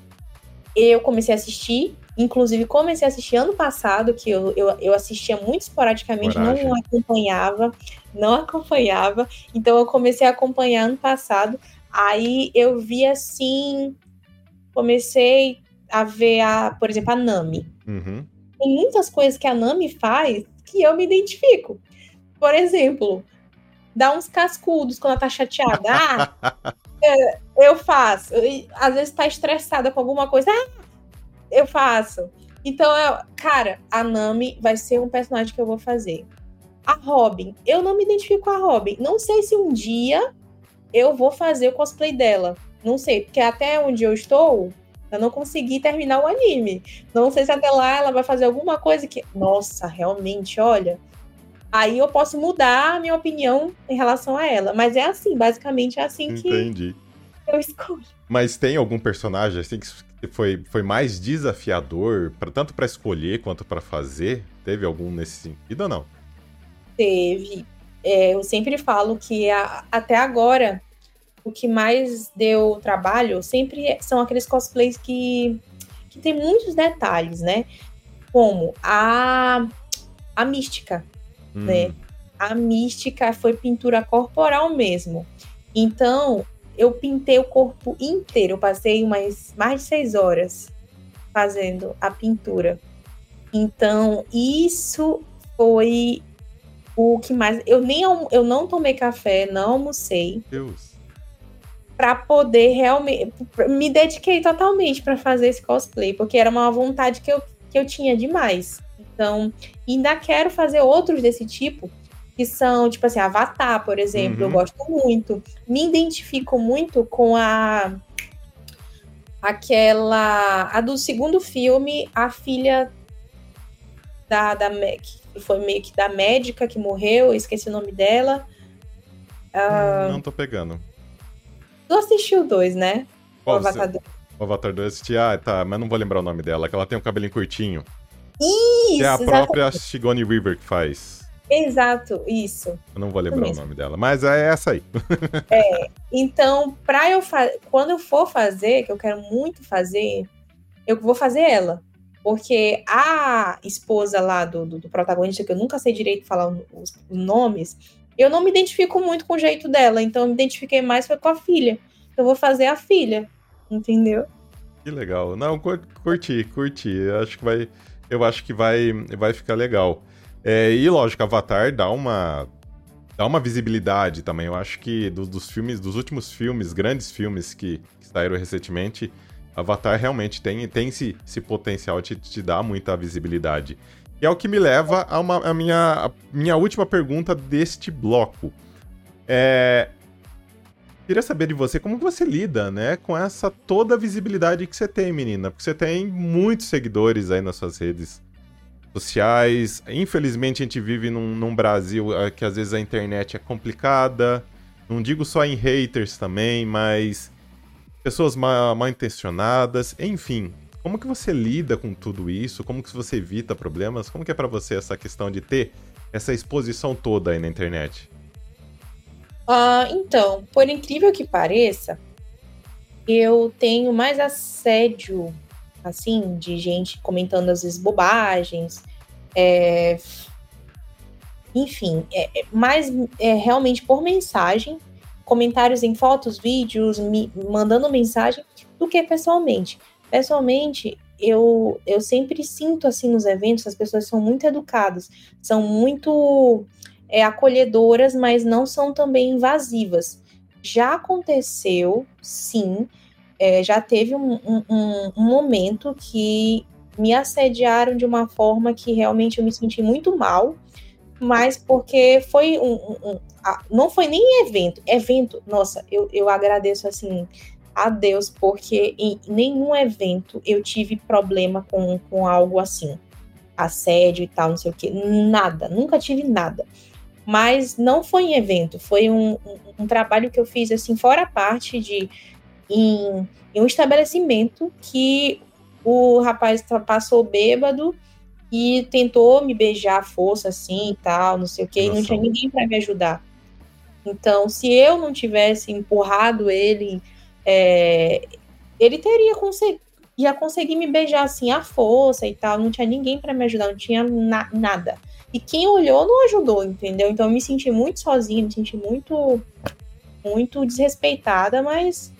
Eu comecei a assistir, inclusive comecei a assistir ano passado, que eu, eu, eu assistia muito esporadicamente, Coragem. não acompanhava, não acompanhava. Então eu comecei a acompanhar ano passado. Aí eu vi assim, comecei a ver, a, por exemplo, a Nami. Uhum. Tem muitas coisas que a Nami faz que eu me identifico. Por exemplo, dá uns cascudos quando ela tá chateada. Ah, é, eu faço. Às vezes tá estressada com alguma coisa. Ah, eu faço. Então, eu, cara, a Nami vai ser um personagem que eu vou fazer. A Robin, eu não me identifico com a Robin. Não sei se um dia eu vou fazer o cosplay dela. Não sei, porque até onde eu estou, eu não consegui terminar o anime. Não sei se até lá ela vai fazer alguma coisa que. Nossa, realmente, olha. Aí eu posso mudar a minha opinião em relação a ela. Mas é assim, basicamente é assim que Entendi. eu escolho. Mas tem algum personagem assim que foi, foi mais desafiador, pra, tanto para escolher quanto para fazer? Teve algum nesse sentido ou não? Teve. É, eu sempre falo que a, até agora o que mais deu trabalho sempre são aqueles cosplays que, que tem muitos detalhes, né? Como a, a mística, hum. né? A mística foi pintura corporal mesmo. Então, eu pintei o corpo inteiro. Eu passei umas mais de seis horas fazendo a pintura. Então, isso foi o que mais. Eu nem eu não tomei café, não almocei. Deus para poder realmente. Me dediquei totalmente para fazer esse cosplay, porque era uma vontade que eu, que eu tinha demais. Então, ainda quero fazer outros desse tipo, que são, tipo assim, Avatar, por exemplo, uhum. eu gosto muito. Me identifico muito com a. Aquela. A do segundo filme, a filha da, da que foi meio que da médica que morreu, esqueci o nome dela. Uh... Não tô pegando. Tu assistiu dois, né? Qual, o Avatar 2. O Avatar 2 assisti, ah, tá, mas não vou lembrar o nome dela, que ela tem um cabelinho curtinho. Isso! Que é a própria Sigourney Weaver que faz. Exato, isso. Eu não vou lembrar o nome dela, mas é essa aí. é, então, pra eu quando eu for fazer, que eu quero muito fazer, eu vou fazer ela. Porque a esposa lá do, do, do protagonista, que eu nunca sei direito falar os, os, nomes, eu não me identifico muito com o jeito dela, então eu me identifiquei mais foi com a filha. Eu vou fazer a filha, entendeu? Que legal. Não, curti, curti. Eu acho que vai, eu acho que vai, vai ficar legal. É, e lógico, Avatar dá uma dá uma visibilidade também. Eu acho que do, dos filmes, dos últimos filmes, grandes filmes que, que saíram recentemente, Avatar realmente tem, tem esse, esse potencial de te dar muita visibilidade. E é o que me leva a, uma, a minha, a minha última pergunta deste bloco. É, queria saber de você como você lida, né, com essa toda a visibilidade que você tem, menina, porque você tem muitos seguidores aí nas suas redes sociais. Infelizmente, a gente vive num, num Brasil é, que às vezes a internet é complicada. Não digo só em haters também, mas pessoas mal, mal intencionadas, enfim. Como que você lida com tudo isso? Como que você evita problemas? Como que é para você essa questão de ter essa exposição toda aí na internet? Uh, então, por incrível que pareça, eu tenho mais assédio assim, de gente comentando às vezes bobagens, é, enfim, é, é, mais é, realmente por mensagem, comentários em fotos, vídeos, me mandando mensagem, do que pessoalmente. Pessoalmente, eu, eu sempre sinto assim nos eventos, as pessoas são muito educadas, são muito é, acolhedoras, mas não são também invasivas. Já aconteceu, sim, é, já teve um, um, um, momento que me assediaram de uma forma que realmente eu me senti muito mal, mas porque foi um. um não foi nem evento. Evento, nossa, eu, eu agradeço assim a Deus, porque em nenhum evento eu tive problema com, com algo assim. Assédio e tal, não sei o que. Nada, nunca tive nada. Mas não foi em evento, foi um, um, um trabalho que eu fiz assim, fora a parte de em, em um estabelecimento que o rapaz passou bêbado e tentou me beijar à força assim e tal, não sei o que, e não tinha ninguém para me ajudar. Então, se eu não tivesse empurrado ele, é, ele teria conseguido ia conseguir me beijar assim à força e tal, não tinha ninguém para me ajudar, não tinha na nada. E quem olhou não ajudou, entendeu? Então eu me senti muito sozinha, me senti muito muito desrespeitada, mas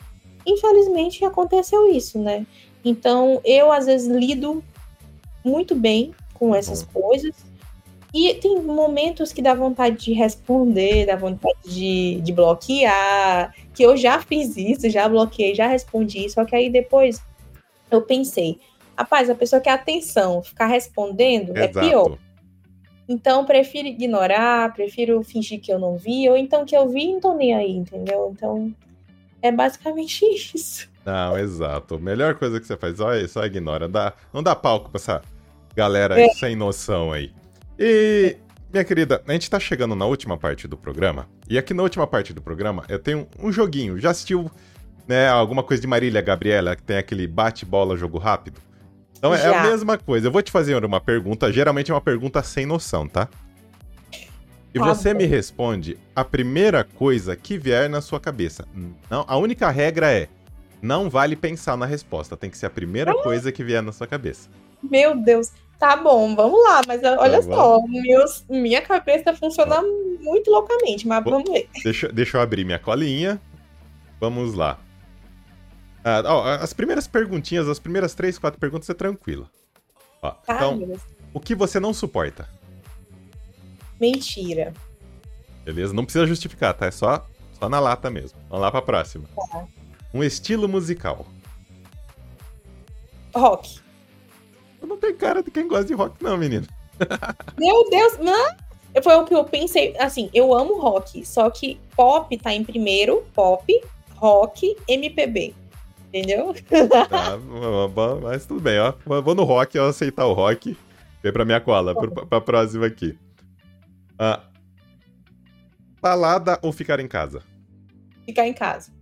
infelizmente aconteceu isso, né? Então eu às vezes lido muito bem com essas uhum. coisas. E tem momentos que dá vontade de responder, dá vontade de, de bloquear, que eu já fiz isso, já bloqueei, já respondi, só que aí depois eu pensei, rapaz, a pessoa quer atenção, ficar respondendo é Exato. é pior. Então, prefiro ignorar, prefiro fingir que eu não vi, ou então que eu vi e não tô nem aí, entendeu? Então, é basicamente isso. Não, exato. Melhor coisa que você faz, olha, só ignora. Dá, não dá palco pra essa galera é. sem noção aí. E, minha querida, a gente tá chegando na última parte do programa. E aqui na última parte do programa eu tenho um joguinho. Já assistiu né, alguma coisa de Marília Gabriela, que tem aquele bate-bola jogo rápido? Então Já. é a mesma coisa. Eu vou te fazer uma pergunta, geralmente é uma pergunta sem noção, tá? E você me responde a primeira coisa que vier na sua cabeça. Não, a única regra é: não vale pensar na resposta, tem que ser a primeira ah. coisa que vier na sua cabeça. Meu Deus, tá bom, vamos lá, mas olha tá só, meus, minha cabeça funciona tá. muito loucamente, mas vamos ver. Deixa, deixa eu abrir minha colinha. Vamos lá. Ah, ó, as primeiras perguntinhas, as primeiras três, quatro perguntas é tranquila. Ó, tá, então, o que você não suporta? Mentira. Beleza? Não precisa justificar, tá? É só, só na lata mesmo. Vamos lá pra próxima. Tá. Um estilo musical. Rock. Eu não tenho cara de quem gosta de rock, não, menino. Meu Deus, não! Foi o que eu pensei. Assim, eu amo rock, só que pop tá em primeiro, pop, rock, MPB. Entendeu? Tá, mas tudo bem, ó. Vou no rock, eu aceitar o rock. Vem pra minha cola, pra, pra próxima aqui. Ah, balada ou ficar em casa? Ficar em casa.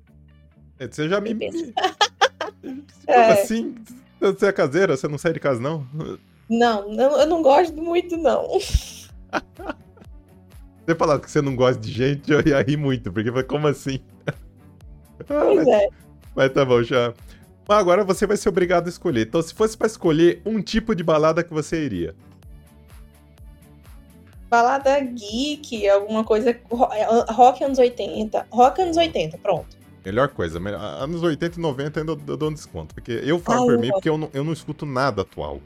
É, você já me. Como é. assim? Você é caseira? Você não sai de casa, não? Não, eu não gosto muito, não. Você falar que você não gosta de gente, eu ia rir muito, porque foi como assim? Pois é. Mas tá bom, já. Mas agora você vai ser obrigado a escolher. Então, se fosse para escolher um tipo de balada que você iria. Balada geek, alguma coisa. Rock anos 80. Rock anos 80, pronto. Melhor coisa. Anos 80 e 90 ainda eu dou um desconto. Porque eu falo Ai, por mim, porque eu não, eu não escuto nada atual.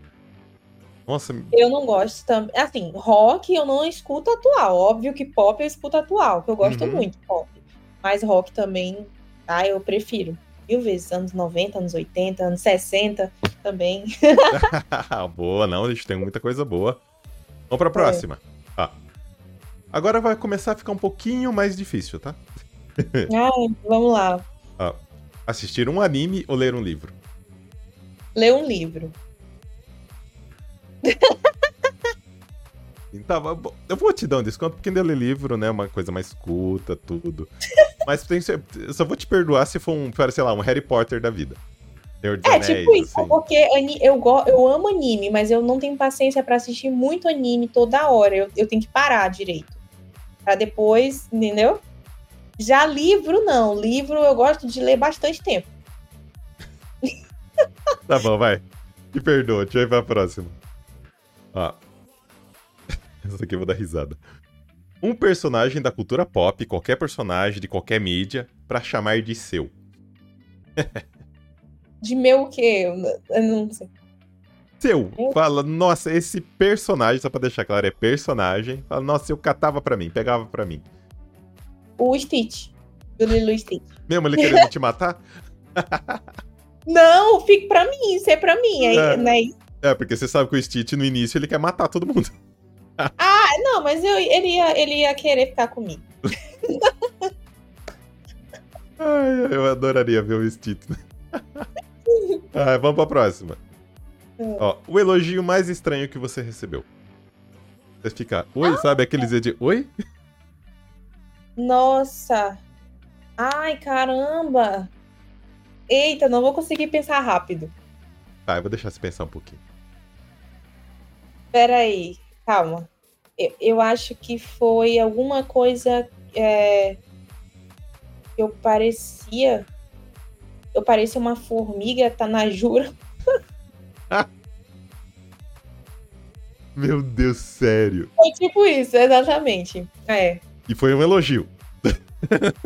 Nossa. Eu não gosto também. Assim, rock eu não escuto atual. Óbvio que pop eu escuto atual, que eu gosto uhum. muito pop. Mas rock também, ah, eu prefiro. Mil vezes, anos 90, anos 80, anos 60 também. boa, não, a gente tem muita coisa boa. Vamos pra é. próxima. É. Agora vai começar a ficar um pouquinho mais difícil, tá? ah, vamos lá. Ah. Assistir um anime ou ler um livro? Ler um livro. Então, eu vou te dar um desconto, porque ainda ler livro, né? Uma coisa mais culta, tudo. Mas tem, eu só vou te perdoar se for um, sei lá, um Harry Potter da vida. Senhor dos é, Anéis, tipo isso, assim. porque eu, eu amo anime, mas eu não tenho paciência para assistir muito anime toda hora. Eu, eu tenho que parar direito. Para depois, entendeu? Já livro, não. Livro eu gosto de ler bastante tempo. Tá bom, vai. Te perdoa, deixa eu ir pra próxima. Ó. Essa aqui eu vou dar risada. Um personagem da cultura pop, qualquer personagem de qualquer mídia, para chamar de seu. de meu o quê? Eu não sei. Seu. Fala, nossa, esse personagem, só pra deixar claro, é personagem. Fala, nossa, eu catava pra mim, pegava pra mim. O Stitch. Do Lilo Stitch. Mesmo ele querendo te matar? Não, fique pra mim, isso é pra mim, é, é. né? É, porque você sabe que o Stitch no início ele quer matar todo mundo. ah, não, mas eu, ele, ia, ele ia querer ficar comigo. Ai, eu adoraria ver o Stitch. ah, vamos pra próxima. É. Ó, o elogio mais estranho que você recebeu. Você fica, oi, ah, sabe aqueles de oi? Nossa! Ai, caramba! Eita, não vou conseguir pensar rápido. Tá, eu vou deixar você pensar um pouquinho. Peraí, calma. Eu, eu acho que foi alguma coisa. É, eu parecia. Eu parecia uma formiga, tá na jura. Meu Deus, sério. Foi tipo isso, exatamente. É. E foi um elogio.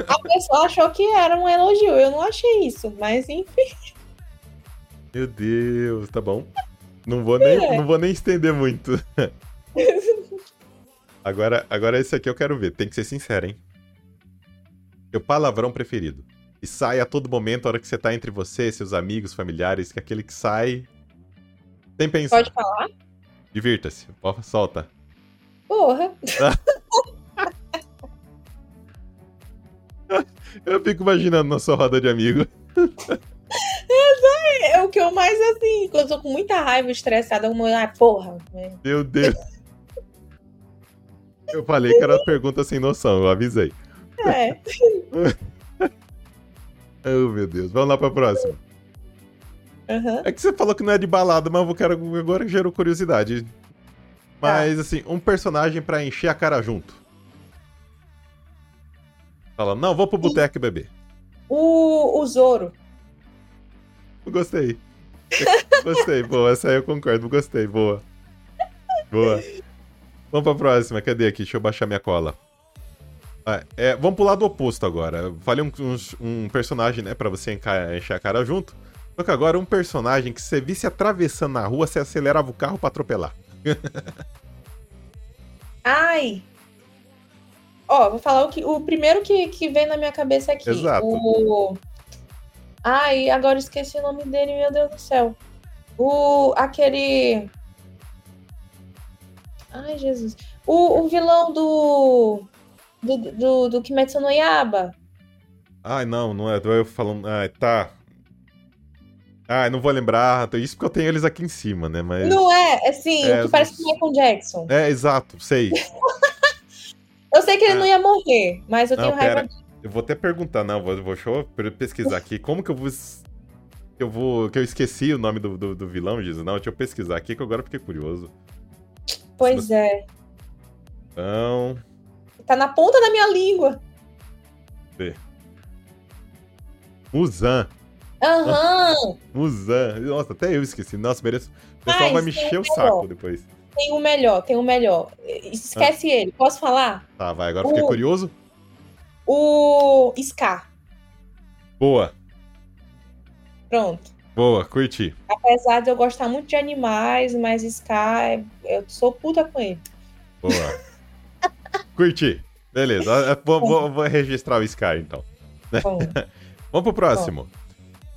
A pessoa achou que era um elogio. Eu não achei isso, mas enfim. Meu Deus, tá bom. Não vou nem, é. não vou nem estender muito. agora, agora esse aqui eu quero ver. Tem que ser sincero, hein? Seu palavrão preferido. E sai a todo momento, a hora que você tá entre você, seus amigos, familiares, que aquele que sai. Sem pensar. Pode falar? Divirta-se. Solta. Porra. eu fico imaginando na sua roda de amigo. É o que eu mais, assim, quando eu tô com muita raiva, estressada, eu ah, porra. Meu Deus. Eu falei que era pergunta sem noção, eu avisei. É. oh, meu Deus. Vamos lá pra próxima. Uhum. É que você falou que não é de balada, mas eu quero agora gerou curiosidade. Mas, tá. assim, um personagem para encher a cara junto. Fala, não, vou pro boteco beber. O, o Zoro. Gostei. Gostei, boa. Essa aí eu concordo. Gostei, boa. Boa. Vamos pra próxima. Cadê aqui? Deixa eu baixar minha cola. Ah, é, vamos pro lado oposto agora. Falei um, um, um personagem, né, pra você encher a cara junto. Só que agora um personagem que você visse atravessando na rua, você acelerava o carro pra atropelar. Ai! Ó, vou falar o, que, o primeiro que, que vem na minha cabeça aqui. Exato. O, Ai, agora esqueci o nome dele, meu Deus do céu. O. aquele. Ai, Jesus. O, o vilão do. Do, do, do Kimetsu no Yaba. Ai, não, não é. Eu falando. Ai, tá. Ah, não vou lembrar. Isso porque eu tenho eles aqui em cima, né? Mas... Não é? Assim, é, que parece o Michael Jackson. É, exato, sei. eu sei que ele ah. não ia morrer, mas eu não, tenho raiva dele. Eu vou até perguntar, não, vou, vou deixa eu pesquisar aqui. Como que eu vou. Que eu vou. Que eu esqueci o nome do, do, do vilão, Jesus. Não, deixa eu pesquisar aqui, que agora eu fiquei curioso. Pois é. Então. Tá na ponta da minha língua. Vê. Muzan. Aham. Uhum. Muzan. Nossa, até eu esqueci. Nossa, mereço. O pessoal Mas vai me encher o saco depois. Tem o melhor, tem o melhor. Esquece ah. ele. Posso falar? Tá, vai. Agora o... fiquei curioso. O Scar. Boa. Pronto. Boa, curti. Apesar de eu gostar muito de animais, mas Scar, eu sou puta com ele. Boa. curti. Beleza, vou, vou, vou, registrar o Scar então. Vamos pro próximo. Bom.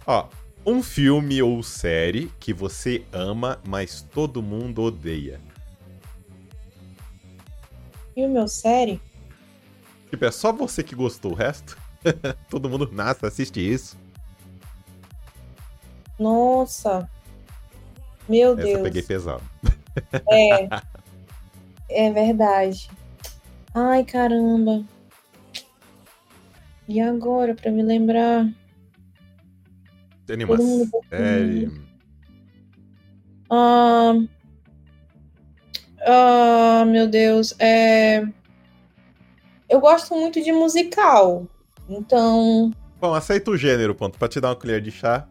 Ó, um filme ou série que você ama, mas todo mundo odeia. Filme ou série? Tipo, é só você que gostou, o resto? Todo mundo nasce, assiste isso. Nossa. Meu Essa Deus. eu peguei pesado. É. É verdade. Ai, caramba. E agora, pra me lembrar? Tem uma série. Ah, ah, meu Deus. É eu gosto muito de musical. Então. Bom, aceita o gênero, ponto. Pra te dar uma colher de chá.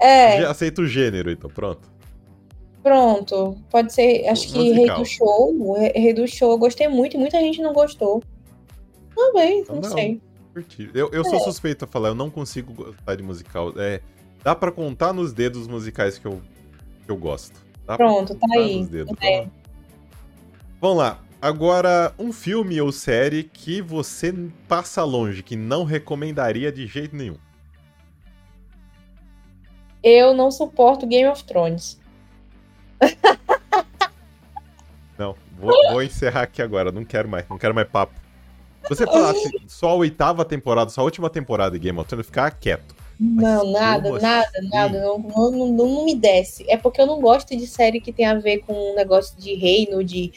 É. Aceita o gênero, então, pronto. Pronto. Pode ser, acho que Rei do Show. Rei do Show eu gostei muito e muita gente não gostou. Também, então, não, não, sei. Eu, eu é. sou suspeito a falar, eu não consigo gostar de musical. É, dá para contar nos dedos os musicais que eu, que eu gosto. Dá Pronto, tá aí. É. Vamos lá. Agora, um filme ou série que você passa longe, que não recomendaria de jeito nenhum. Eu não suporto Game of Thrones. Não, vou, vou encerrar aqui agora, não quero mais, não quero mais papo. Se você falasse só a oitava temporada, só a última temporada de Game of Thrones, ficar quieto. Não, nada, nada, nada. Não, não, não, me desce. É porque eu não gosto de série que tem a ver com um negócio de reino, de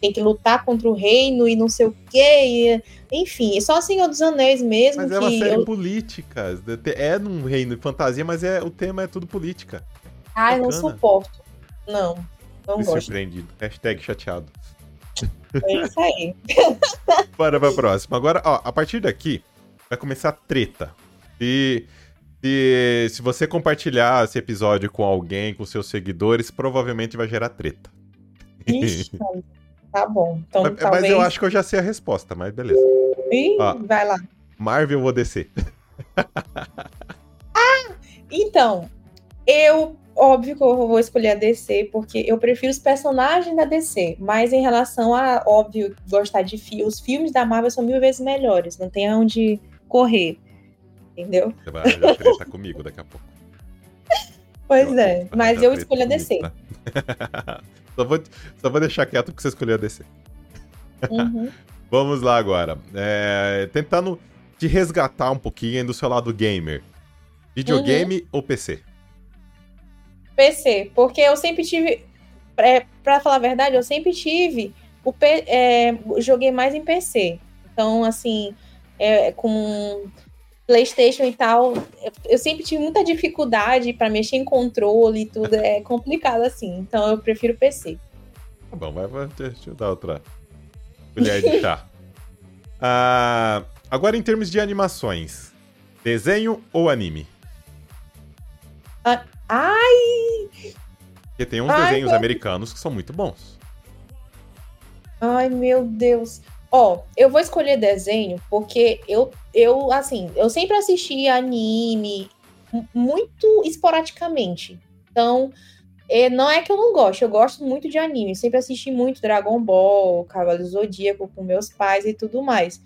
tem que lutar contra o reino e não sei o quê. E, enfim, é só Senhor dos Anéis mesmo. Mas é uma série eu... política. É num reino de fantasia, mas é, o tema é tudo política. Ai, não suporto. Não, não Me gosto. surpreendido. Hashtag chateado. É isso aí. Bora pra próxima. Agora, ó, a partir daqui vai começar a treta. E se, se você compartilhar esse episódio com alguém, com seus seguidores, provavelmente vai gerar treta. Ixi, Tá bom. Então, mas, talvez... mas eu acho que eu já sei a resposta, mas beleza. Ih, Ó, vai lá. Marvel ou DC? ah, então, eu óbvio que eu vou escolher a DC, porque eu prefiro os personagens da DC, mas em relação a, óbvio, gostar de filmes, os filmes da Marvel são mil vezes melhores, não tem aonde correr, entendeu? Você vai treta comigo daqui a pouco. Pois eu é, mas eu escolho a DC. Tá? Só vou, só vou deixar quieto porque você escolheu a DC. Uhum. Vamos lá agora. É, tentando te resgatar um pouquinho do seu lado gamer. Videogame uhum. ou PC? PC, porque eu sempre tive. É, pra falar a verdade, eu sempre tive. O P, é, joguei mais em PC. Então, assim, é, com PlayStation e tal, eu sempre tive muita dificuldade para mexer em controle e tudo, é complicado assim. Então eu prefiro PC. Tá bom, vai, vai deixa eu dar outra colher de chá. ah, agora em termos de animações, desenho ou anime? Ah, ai! Porque tem uns ai, desenhos meu... americanos que são muito bons. Ai, meu Deus. Ó, eu vou escolher desenho porque eu, eu, assim, eu sempre assisti anime muito esporadicamente. Então, é, não é que eu não gosto, eu gosto muito de anime. Sempre assisti muito Dragon Ball, Cavalo Zodíaco com meus pais e tudo mais.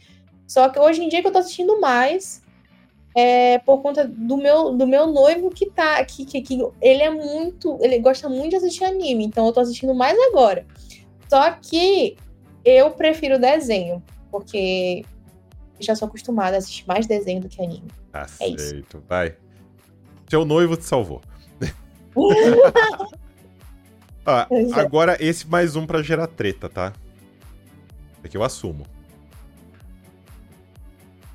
Só que hoje em dia que eu tô assistindo mais é por conta do meu, do meu noivo que tá aqui, que, que ele é muito, ele gosta muito de assistir anime, então eu tô assistindo mais agora. Só que eu prefiro desenho, porque já sou acostumada a assistir mais desenho do que anime. Aceito, é vai. Seu noivo te salvou. ah, agora esse mais um pra gerar treta, tá? É que eu assumo.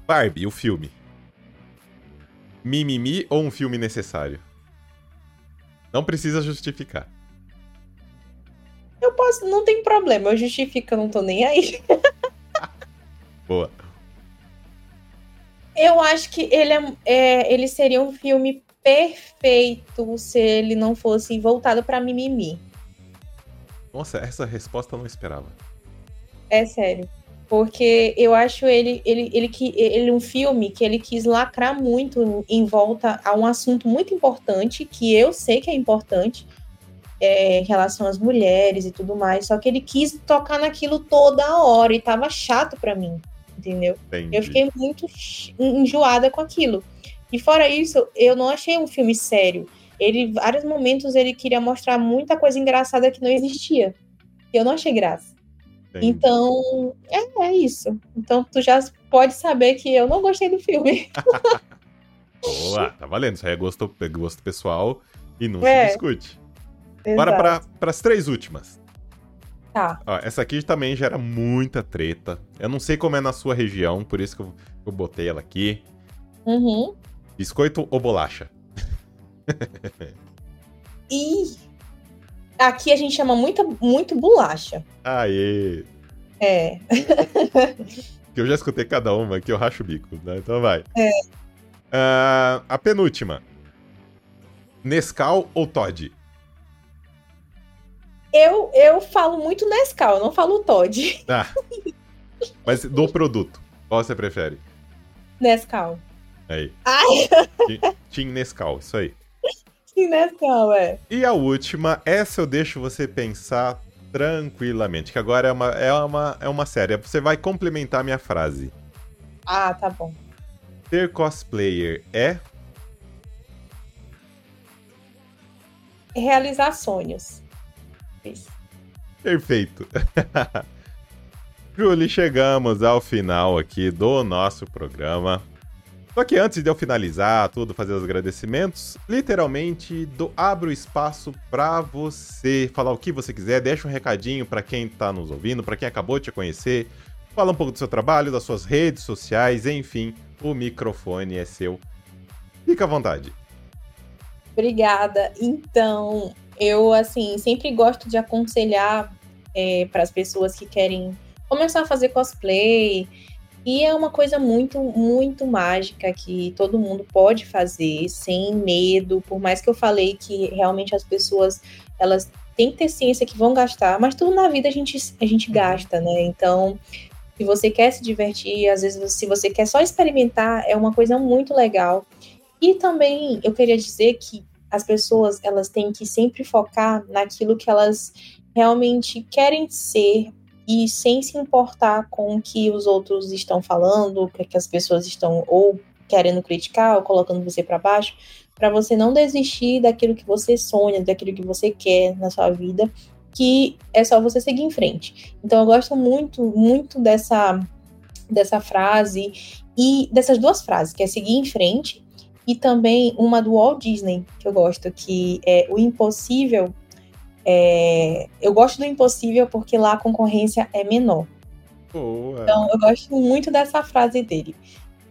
Barbie, o filme. Mimimi ou um filme necessário? Não precisa justificar. Eu posso, não tem problema, eu justifico, eu não tô nem aí. Boa. Eu acho que ele, é, é, ele seria um filme perfeito se ele não fosse voltado para mimimi. Nossa, essa resposta eu não esperava. É sério. Porque eu acho ele, ele, ele, ele, ele um filme que ele quis lacrar muito em volta a um assunto muito importante, que eu sei que é importante, é, em relação às mulheres e tudo mais. Só que ele quis tocar naquilo toda hora e tava chato para mim, entendeu? Entendi. Eu fiquei muito enjoada com aquilo. E fora isso, eu não achei um filme sério. Ele, vários momentos, ele queria mostrar muita coisa engraçada que não existia. Eu não achei graça. Entendi. Então, é, é, isso. Então, tu já pode saber que eu não gostei do filme. Boa, tá valendo. Isso aí é gosto, é gosto pessoal e não é. se discute. Exato. Bora para as três últimas. Tá. Ó, essa aqui também gera muita treta. Eu não sei como é na sua região, por isso que eu, eu botei ela aqui. Uhum. Biscoito ou bolacha? e aqui a gente chama muito, muito bolacha. Aê! É. que eu já escutei cada uma aqui, eu racho o bico, né? Então vai. É. Uh, a penúltima. Nescau ou Todd? Eu, eu falo muito Nescau, eu não falo Todd. Ah. Mas do produto, qual você prefere? Nescau. Aí. Ai. Team Nescau, isso aí. Team Nescau, é. E a última, essa eu deixo você pensar tranquilamente, que agora é uma, é uma, é uma série. Você vai complementar a minha frase. Ah, tá bom. Ser cosplayer é? Realizar sonhos. Isso. Perfeito. Julie, chegamos ao final aqui do nosso programa. Só que antes de eu finalizar tudo, fazer os agradecimentos, literalmente do, abro espaço para você falar o que você quiser, deixa um recadinho para quem tá nos ouvindo, para quem acabou de te conhecer, fala um pouco do seu trabalho, das suas redes sociais, enfim, o microfone é seu. Fica à vontade. Obrigada. Então, eu, assim, sempre gosto de aconselhar é, para as pessoas que querem começar a fazer cosplay. E é uma coisa muito, muito mágica que todo mundo pode fazer sem medo. Por mais que eu falei que realmente as pessoas elas têm que ter ciência que vão gastar, mas tudo na vida a gente, a gente uhum. gasta, né? Então, se você quer se divertir, às vezes se você quer só experimentar, é uma coisa muito legal. E também eu queria dizer que as pessoas elas têm que sempre focar naquilo que elas realmente querem ser e sem se importar com o que os outros estão falando, o que as pessoas estão ou querendo criticar ou colocando você para baixo, para você não desistir daquilo que você sonha, daquilo que você quer na sua vida, que é só você seguir em frente. Então eu gosto muito, muito dessa dessa frase e dessas duas frases, que é seguir em frente e também uma do Walt Disney, que eu gosto, que é o impossível. É... Eu gosto do impossível porque lá a concorrência é menor. Boa. Então, eu gosto muito dessa frase dele.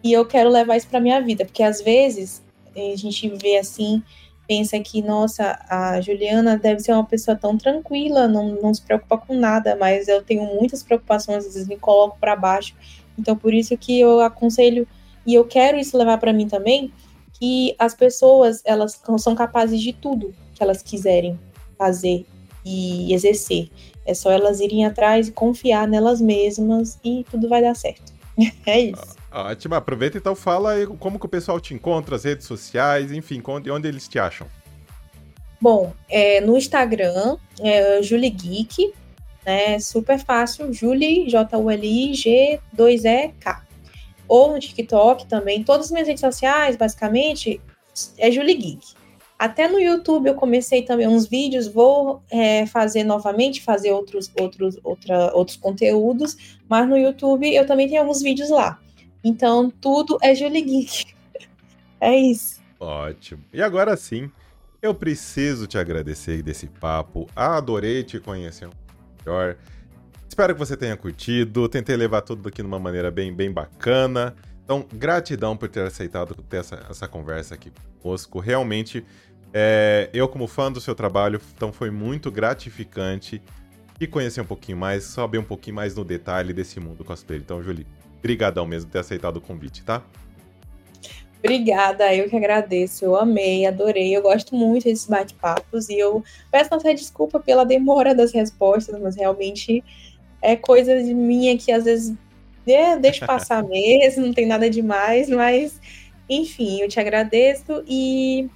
E eu quero levar isso para minha vida, porque às vezes a gente vê assim, pensa que, nossa, a Juliana deve ser uma pessoa tão tranquila, não, não se preocupa com nada, mas eu tenho muitas preocupações, às vezes me coloco para baixo. Então, por isso que eu aconselho, e eu quero isso levar para mim também, que as pessoas elas são capazes de tudo que elas quiserem fazer e exercer. É só elas irem atrás e confiar nelas mesmas e tudo vai dar certo. é isso. Ótimo, aproveita então fala aí como que o pessoal te encontra, as redes sociais, enfim, onde, onde eles te acham. Bom, é, no Instagram, é Julie Geek, né? Super fácil, Julie, J-U-L-I-G-2-E-K ou no TikTok também. Todas as minhas redes sociais, basicamente, é Julie Geek. Até no YouTube eu comecei também uns vídeos, vou é, fazer novamente, fazer outros, outros, outra, outros conteúdos, mas no YouTube eu também tenho alguns vídeos lá. Então, tudo é Julie Geek. é isso. Ótimo. E agora sim, eu preciso te agradecer desse papo. Adorei te conhecer melhor. Espero que você tenha curtido. Tentei levar tudo aqui de uma maneira bem, bem bacana. Então, gratidão por ter aceitado ter essa, essa conversa aqui conosco. Realmente, é, eu, como fã do seu trabalho, então foi muito gratificante e conhecer um pouquinho mais, saber um pouquinho mais no detalhe desse mundo cosplay. Então, Julie, brigadão mesmo por ter aceitado o convite, tá? Obrigada, eu que agradeço. Eu amei, adorei. Eu gosto muito desses bate-papos e eu peço até desculpa pela demora das respostas, mas realmente é coisa de minha que às vezes é, deixo passar mesmo, não tem nada demais, mas enfim, eu te agradeço e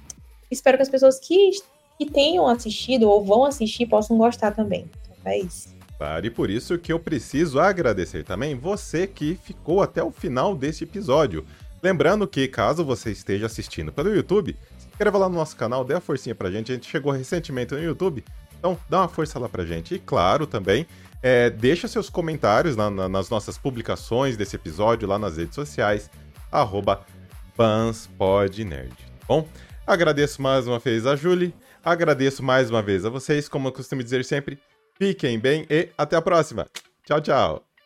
espero que as pessoas que, que tenham assistido ou vão assistir possam gostar também. Então, é isso. Claro, e por isso que eu preciso agradecer também você que ficou até o final deste episódio. Lembrando que, caso você esteja assistindo pelo YouTube, se inscreva lá no nosso canal, dê a forcinha pra gente. A gente chegou recentemente no YouTube, então dá uma força lá pra gente. E claro, também, é, deixa seus comentários na, na, nas nossas publicações desse episódio lá nas redes sociais, arroba. Tá bom, agradeço mais uma vez a Julie, agradeço mais uma vez a vocês, como eu costumo dizer sempre, fiquem bem e até a próxima. Tchau, tchau.